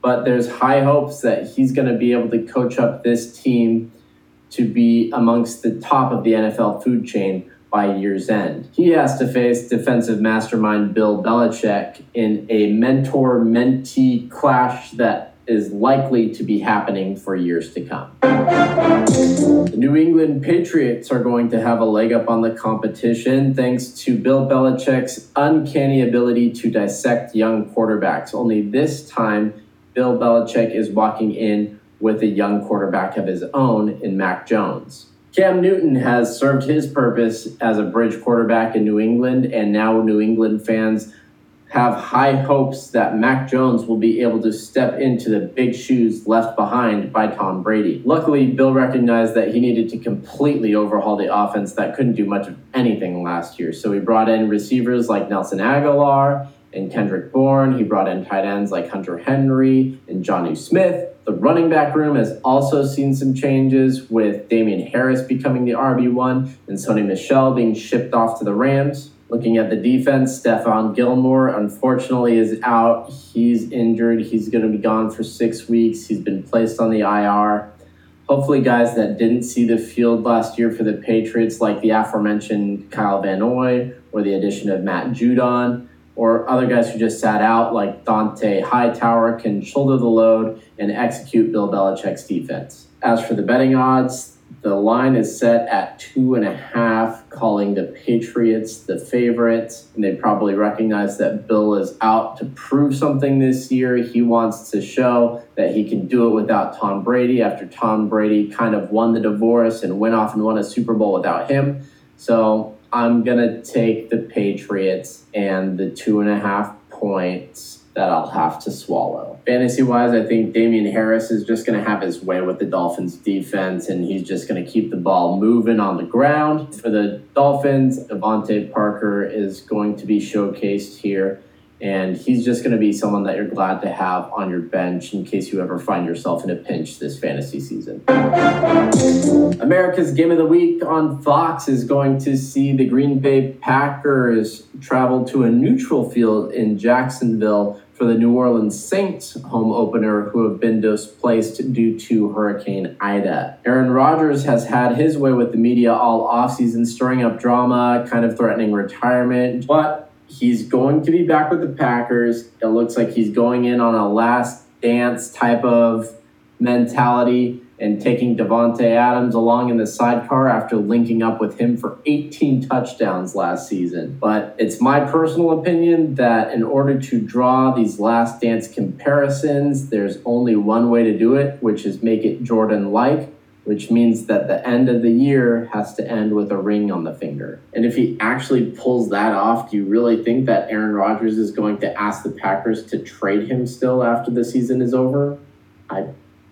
But there's high hopes that he's going to be able to coach up this team to be amongst the top of the NFL food chain by year's end. He has to face defensive mastermind Bill Belichick in a mentor mentee clash that is likely to be happening for years to come. The New England Patriots are going to have a leg up on the competition thanks to Bill Belichick's uncanny ability to dissect young quarterbacks. Only this time, Bill Belichick is walking in with a young quarterback of his own in Mac Jones. Cam Newton has served his purpose as a bridge quarterback in New England, and now New England fans have high hopes that Mac Jones will be able to step into the big shoes left behind by Tom Brady. Luckily, Bill recognized that he needed to completely overhaul the offense that couldn't do much of anything last year. So he brought in receivers like Nelson Agholor and Kendrick Bourne. He brought in tight ends like Hunter Henry and Jonnu Smith. The running back room has also seen some changes with Damien Harris becoming the RB1 and Sony Michel being shipped off to the Rams. Looking at the defense, Stephon Gilmore unfortunately is out. He's injured. He's going to be gone for six weeks. He's been placed on the IR. Hopefully, guys that didn't see the field last year for the Patriots, like the aforementioned Kyle Van Noy or the addition of Matt Judon, or other guys who just sat out, like Dont'a Hightower, can shoulder the load and execute Bill Belichick's defense. As for the betting odds, the line is set at two and a half, calling the Patriots the favorites. And they probably recognize that Bill is out to prove something this year. He wants to show that he can do it without Tom Brady after Tom Brady kind of won the divorce and went off and won a Super Bowl without him. So I'm to take the Patriots and the two and a half points that I'll have to swallow. Fantasy wise, I think Damien Harris is just going to have his way with the Dolphins defense, and he's just going to keep the ball moving on the ground. For the Dolphins, DeVante Parker is going to be showcased here and he's just going to be someone that you're glad to have on your bench in case you ever find yourself in a pinch this fantasy season. America's Game of the Week on Fox is going to see the Green Bay Packers travel to a neutral field in Jacksonville for the New Orleans Saints home opener who have been displaced due to Hurricane Ida. Aaron Rodgers has had his way with the media all offseason, stirring up drama, kind of threatening retirement, but He's going to be back with the Packers. It looks like he's going in on a last dance type of mentality and taking Davante Adams along in the sidecar after linking up with him for 18 touchdowns last season. But it's my personal opinion that in order to draw these last dance comparisons, there's only one way to do it, which is make it Jordan like which means that the end of the year has to end with a ring on the finger. And if he actually pulls that off, do you really think that Aaron Rodgers is going to ask the Packers to trade him still after the season is over? I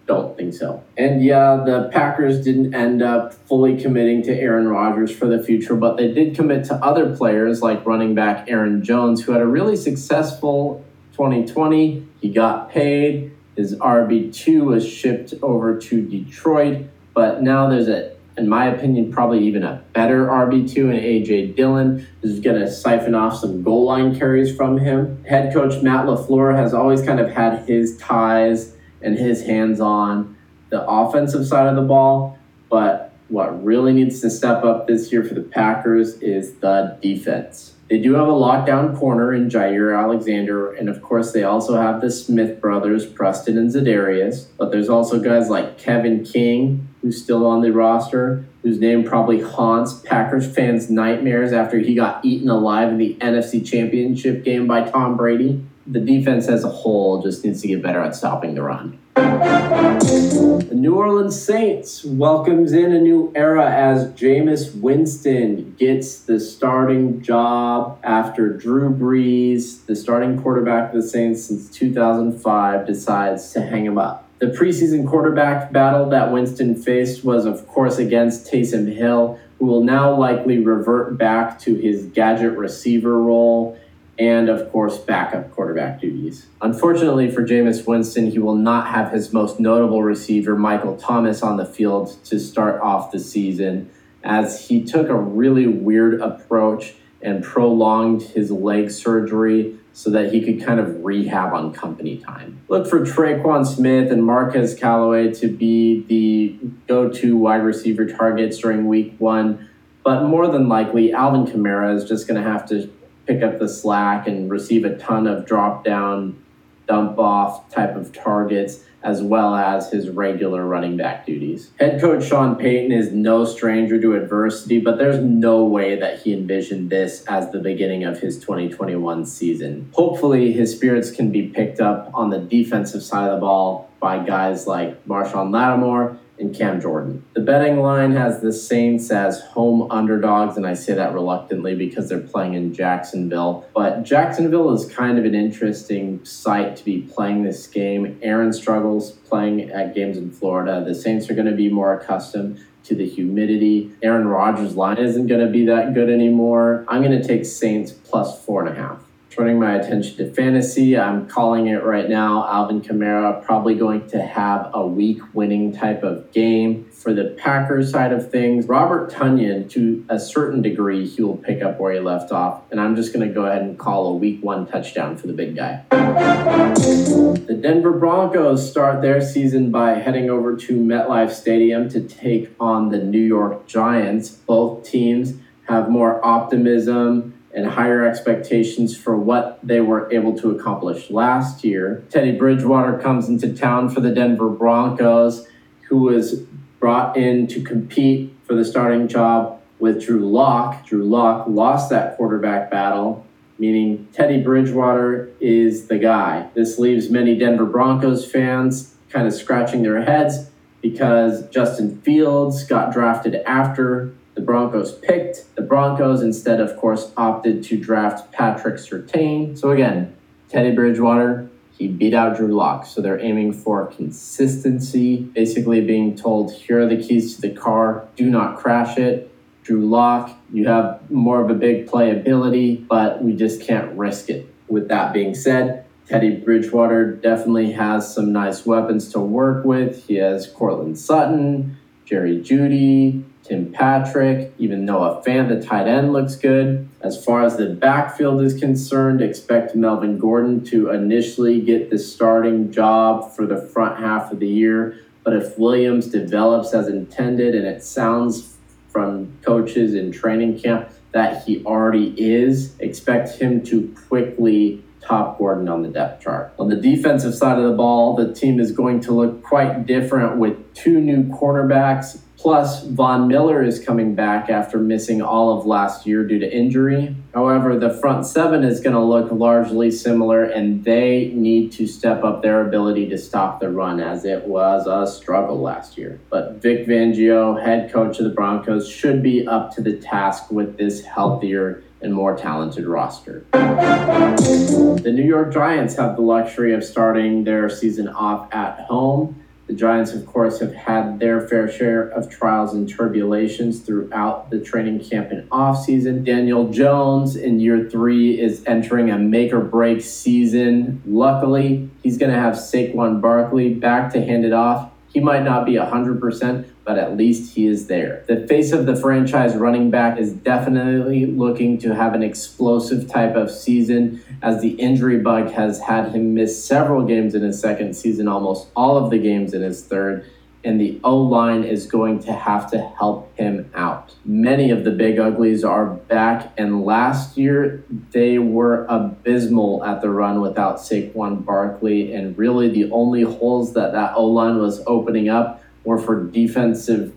don't think so. And yeah, the Packers didn't end up fully committing to Aaron Rodgers for the future, but they did commit to other players like running back Aaron Jones, who had a really successful 2020. He got paid. His RB2 was shipped over to Detroit, but now there's a in my opinion, probably even a better RB2 in AJ Dillon, who's going to siphon off some goal line carries from him. Head coach Matt LaFleur has always kind of had his ties and his hands on the offensive side of the ball. But what really needs to step up this year for the Packers is the defense. They do have a lockdown corner in Jaire Alexander, and of course, they also have the Smith brothers, Preston and Za'Darius. But there's also guys like Kevin King, who's still on the roster, whose name probably haunts Packers fans' nightmares after he got eaten alive in the NFC Championship game by Tom Brady the defense as a whole just needs to get better at stopping the run. The New Orleans Saints welcomes in a new era as Jameis Winston gets the starting job after Drew Brees, the starting quarterback of the Saints since 2005, decides to hang him up. The preseason quarterback battle that Winston faced was, of course, against Taysom Hill, who will now likely revert back to his gadget receiver role and of course backup quarterback duties. Unfortunately for Jameis Winston, he will not have his most notable receiver, Michael Thomas, on the field to start off the season, as he took a really weird approach and prolonged his leg surgery so that he could kind of rehab on company time. Look for Tre'Quan Smith and Marquez Callaway to be the go to wide receiver targets during week one. But more than likely, Alvin Kamara is just going to have to pick up the slack and receive a ton of drop down, dump off type of targets, as well as his regular running back duties. Head coach Sean Payton is no stranger to adversity, but there's no way that he envisioned this as the beginning of his 2021 season. Hopefully, his spirits can be picked up on the defensive side of the ball by guys like Marshon Lattimore and Cam Jordan. The betting line has the Saints as home underdogs, and I say that reluctantly because they're playing in Jacksonville. But Jacksonville is kind of an interesting site to be playing this game. Aaron struggles playing at games in Florida. The Saints are going to be more accustomed to the humidity. Aaron Rodgers' line isn't going to be that good anymore. I'm going to take Saints plus four and a half turning my attention to fantasy. I'm calling it right now. Alvin Kamara probably going to have a week winning type of game. For the Packers side of things, Robert Tonyan, to a certain degree, he will pick up where he left off. And I'm just going to go ahead and call a week one touchdown for the big guy. The Denver Broncos start their season by heading over to MetLife Stadium to take on the New York Giants. Both teams have more optimism and higher expectations for what they were able to accomplish last year. Teddy Bridgewater comes into town for the Denver Broncos, who was brought in to compete for the starting job with Drew Lock. Drew Lock lost that quarterback battle, meaning Teddy Bridgewater is the guy. This leaves many Denver Broncos fans kind of scratching their heads because Justin Fields got drafted after the Broncos picked. The Broncos instead, of course, opted to draft Patrick Surtain. So again, Teddy Bridgewater, he beat out Drew Lock. So they're aiming for consistency, basically being told, here are the keys to the car, do not crash it. Drew Lock, you have more of a big playability, but we just can't risk it. With that being said, Teddy Bridgewater definitely has some nice weapons to work with. He has Courtland Sutton, Jerry Jeudy, Tim Patrick, even Noah Fant, the tight end, looks good. As far as the backfield is concerned, expect Melvin Gordon to initially get the starting job for the front half of the year. But if Williams develops as intended, and it sounds from coaches in training camp that he already is, expect him to quickly top Gordon on the depth chart. On the defensive side of the ball, the team is going to look quite different with two new cornerbacks Plus, Von Miller is coming back after missing all of last year due to injury. However, the front seven is going to look largely similar, and they need to step up their ability to stop the run as it was a struggle last year. But Vic Fangio, head coach of the Broncos, should be up to the task with this healthier and more talented roster. The New York Giants have the luxury of starting their season off at home The Giants, of course, have had their fair share of trials and turbulations throughout the training camp and offseason. Daniel Jones in year three is entering a make or break season. Luckily, he's going to have Saquon Barkley back to hand it off. He might not be 100%, but at least he is there. The face of the franchise running back is definitely looking to have an explosive type of season as the injury bug has had him miss several games in his second season, almost all of the games in his third and the O line is going to have to help him out. Many of the big uglies are back, and last year they were abysmal at the run without Saquon Barkley, and really the only holes that that O line was opening up were for defensive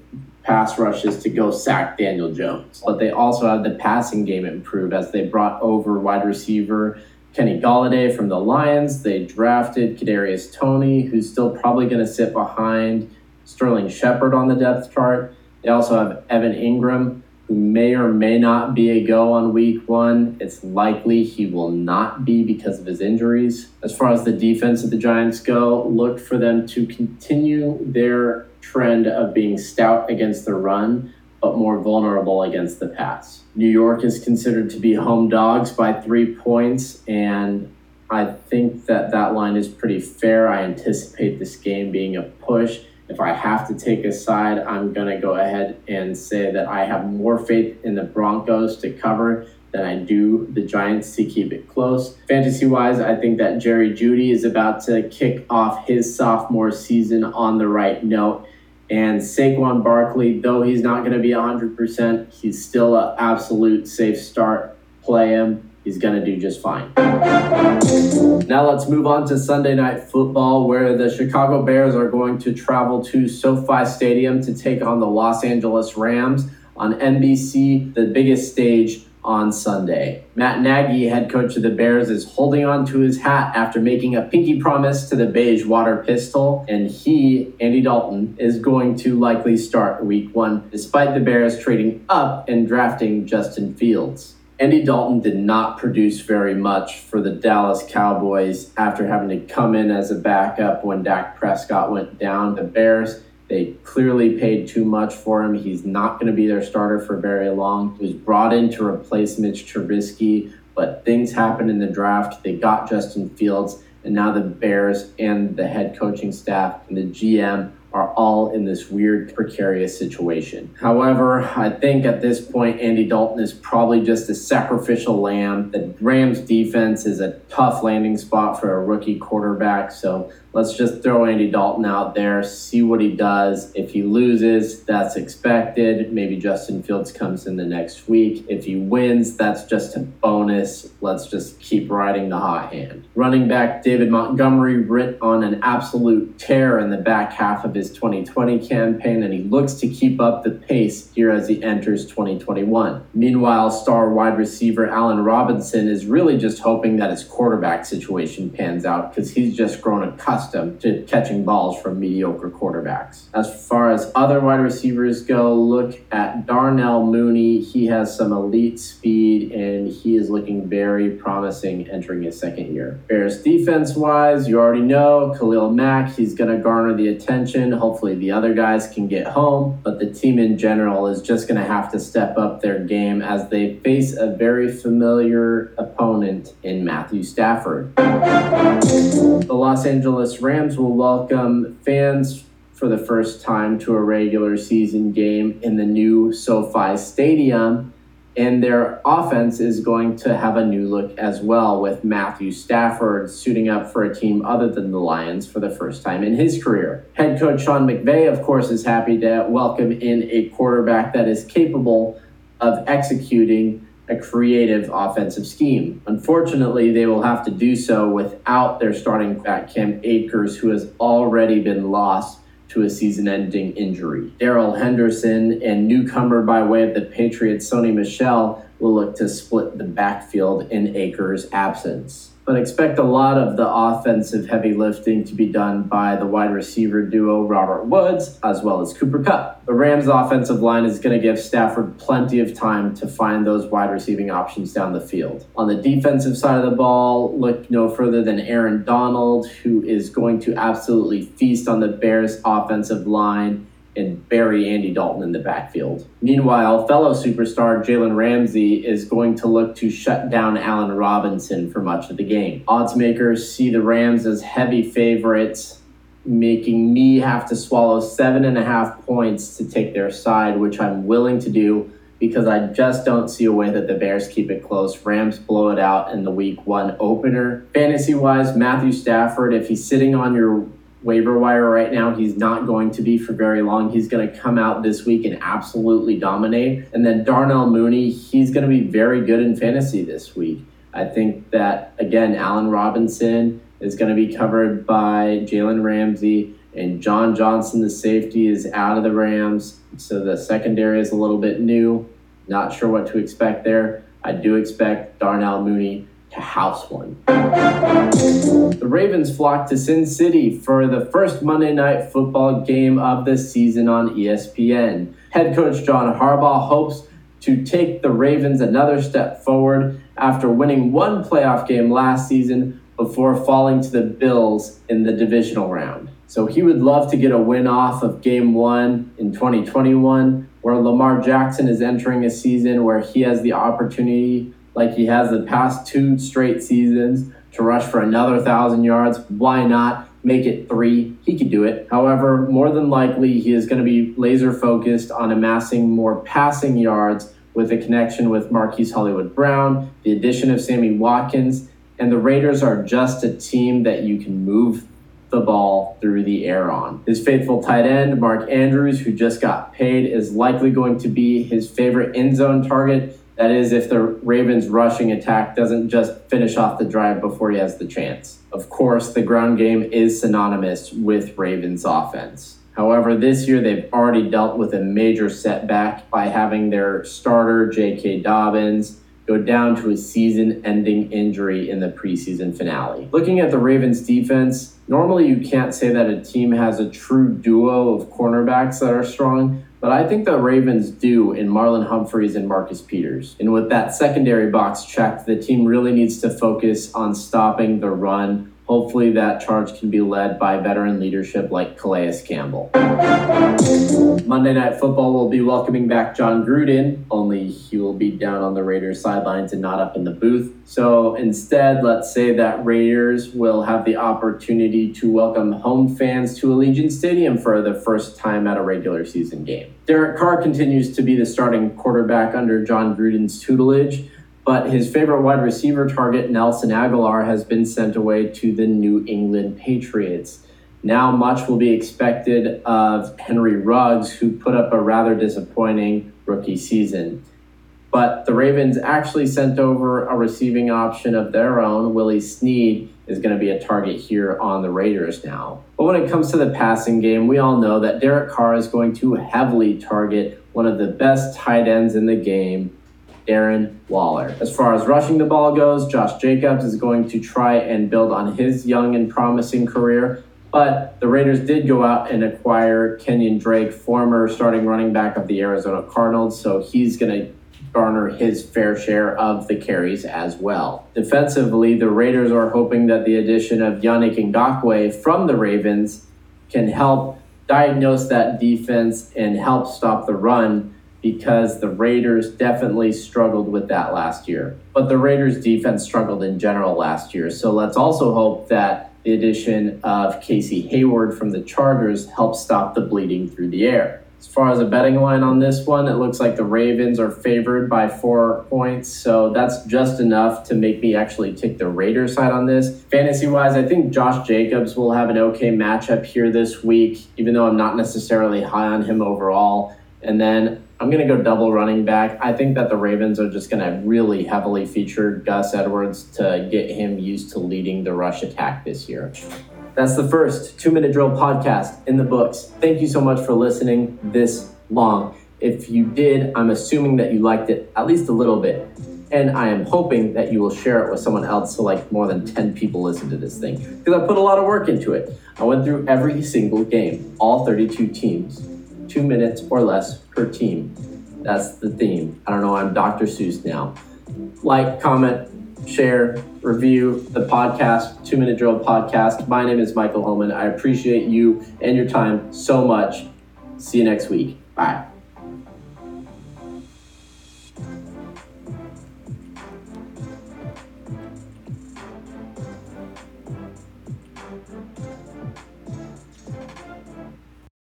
pass rushes to go sack Daniel Jones. But they also had the passing game improved as they brought over wide receiver Kenny Golladay from the Lions. They drafted Kadarius Toney, who's still probably going to sit behind Sterling Shepard on the depth chart. They also have Evan Engram, who may or may not be a go on week one. It's likely he will not be because of his injuries. As far as the defense of the Giants go, look for them to continue their trend of being stout against the run, but more vulnerable against the pass. New York is considered to be home dogs by three points, and I think that that line is pretty fair. I anticipate this game being a push if I have to take a side, I'm going to go ahead and say that I have more faith in the Broncos to cover than I do the Giants to keep it close. Fantasy wise, I think that Jerry Jeudy is about to kick off his sophomore season on the right note. And Saquon Barkley, though he's not going to be 100%, he's still an absolute safe start. Play him he's going to do just fine. Now let's move on to Sunday Night Football, where the Chicago Bears are going to travel to SoFi Stadium to take on the Los Angeles Rams on NBC, the biggest stage on Sunday. Matt Nagy, head coach of the Bears, is holding on to his hat after making a pinky promise to the beige water pistol, and he, Andy Dalton, is going to likely start week one, despite the Bears trading up and drafting Justin Fields. Andy Dalton did not produce very much for the Dallas Cowboys after having to come in as a backup when Dak Prescott went down. The Bears, they clearly paid too much for him. He's not going to be their starter for very long. He was brought in to replace Mitch Trubisky, but things happened in the draft. They got Justin Fields, and now the Bears and the head coaching staff and the GM are all in this weird precarious situation. However, I think at this point, Andy Dalton is probably just a sacrificial lamb. The Rams defense is a tough landing spot for a rookie quarterback, so let's just throw Andy Dalton out there, see what he does. If he loses, that's expected. Maybe Justin Fields comes in the next week. If he wins, that's just a bonus. Let's just keep riding the hot hand. Running back David Montgomery writ on an absolute tear in the back half of his 2020 campaign, and he looks to keep up the pace here as he enters 2021. Meanwhile, star wide receiver Allen Robinson is really just hoping that his quarterback situation pans out because he's just grown accustomed to catching balls from mediocre quarterbacks. As far as other wide receivers go, look at Darnell Mooney. He has some elite speed and he is looking very promising entering his second year. Bears defense wise, you already know Khalil Mack, he's going to garner the attention Hopefully, the other guys can get home, but the team in general is just going to have to step up their game as they face a very familiar opponent in Matthew Stafford. The Los Angeles Rams will welcome fans for the first time to a regular season game in the new SoFi Stadium and their offense is going to have a new look as well, with Matthew Stafford suiting up for a team other than the Lions for the first time in his career. Head coach Sean McVay, of course, is happy to welcome in a quarterback that is capable of executing a creative offensive scheme. Unfortunately, they will have to do so without their starting back Cam Akers, who has already been lost to a season ending injury. Darrell Henderson and newcomer by way of the Patriots, Sony Michel, will look to split the backfield in Akers' absence. But expect a lot of the offensive heavy lifting to be done by the wide receiver duo Robert Woods as well as Cooper Kupp. The Rams' offensive line is going to give Stafford plenty of time to find those wide receiving options down the field. On the defensive side of the ball, look no further than Aaron Donald, who is going to absolutely feast on the Bears' offensive line and bury Andy Dalton in the backfield. Meanwhile, fellow superstar Jalen Ramsey is going to look to shut down Allen Robinson for much of the game. Odds makers see the Rams as heavy favorites, making me have to swallow seven and a half points to take their side, which I'm willing to do because I just don't see a way that the Bears keep it close. Rams blow it out in the week one opener. Fantasy wise, Matthew Stafford, if he's sitting on your waiver wire right now. He's not going to be for very long. He's going to come out this week and absolutely dominate. And then Darnell Mooney, he's going to be very good in fantasy this week. I think that, again, Allen Robinson is going to be covered by Jalen Ramsey. And John Johnson, the safety, is out of the Rams. So the secondary is a little bit new. Not sure what to expect there. I do expect Darnell Mooney to house one. The Ravens flocked to Sin City for the first Monday night football game of the season on ESPN. Head coach John Harbaugh hopes to take the Ravens another step forward after winning one playoff game last season before falling to the Bills in the divisional round. So he would love to get a win off of game one in 2021, where Lamar Jackson is entering a season where he has the opportunity like he has the past two straight seasons to rush for another thousand yards. Why not make it three? He could do it. However, more than likely, he is going to be laser focused on amassing more passing yards with a connection with Marquise Hollywood Brown, the addition of Sammy Watkins, and the Raiders are just a team that you can move the ball through the air on. His faithful tight end, Mark Andrews, who just got paid, is likely going to be his favorite end zone target that is, if the Ravens' rushing attack doesn't just finish off the drive before he has the chance. Of course, the ground game is synonymous with Ravens' offense. However, this year they've already dealt with a major setback by having their starter, J.K. Dobbins, go down to a season ending injury in the preseason finale. Looking at the Ravens defense, normally you can't say that a team has a true duo of cornerbacks that are strong, but I think the Ravens do in Marlon Humphreys and Marcus Peters. And with that secondary box checked, the team really needs to focus on stopping the run Hopefully, that charge can be led by veteran leadership like Calais Campbell. Monday Night Football will be welcoming back Jon Gruden, only he will be down on the Raiders sidelines and not up in the booth. So instead, let's say that Raiders will have the opportunity to welcome home fans to Allegiant Stadium for the first time at a regular season game. Derek Carr continues to be the starting quarterback under Jon Gruden's tutelage but his favorite wide receiver target, Nelson Agholor, has been sent away to the New England Patriots. Now, much will be expected of Henry Ruggs, who put up a rather disappointing rookie season. But the Ravens actually sent over a receiving option of their own. Willie Snead is going to be a target here on the Raiders now. But when it comes to the passing game, we all know that Derek Carr is going to heavily target one of the best tight ends in the game, Darren Waller. As far as rushing the ball goes, Josh Jacobs is going to try and build on his young and promising career. But the Raiders did go out and acquire Kenyon Drake, former starting running back of the Arizona Cardinals, so he's going to garner his fair share of the carries as well. Defensively, the Raiders are hoping that the addition of Yannick Ngakoue from the Ravens can help diagnose that defense and help stop the run because the Raiders definitely struggled with that last year. But the Raiders defense struggled in general last year. So let's also hope that the addition of Casey Hayward from the Chargers helps stop the bleeding through the air. As far as a betting line on this one, it looks like the Ravens are favored by four points. So that's just enough to make me actually take the Raiders side on this. Fantasy wise, I think Josh Jacobs will have an okay matchup here this week, even though I'm not necessarily high on him overall. And then I'm going to go double running back. I think that the Ravens are just going to really heavily feature Gus Edwards to get him used to leading the rush attack this year. That's the first two minute drill podcast in the books. Thank you so much for listening this long. If you did, I'm assuming that you liked it at least a little bit. And I am hoping that you will share it with someone else so like more than 10 people listen to this thing. Because I put a lot of work into it. I went through every single game, all 32 teams, two minutes or less per team. That's the theme. I don't know, I'm Dr. Seuss now. Like, comment, share, review the podcast, Two Minute Drill Podcast. My name is Michael Holman. I appreciate you and your time so much. See you next week. Bye.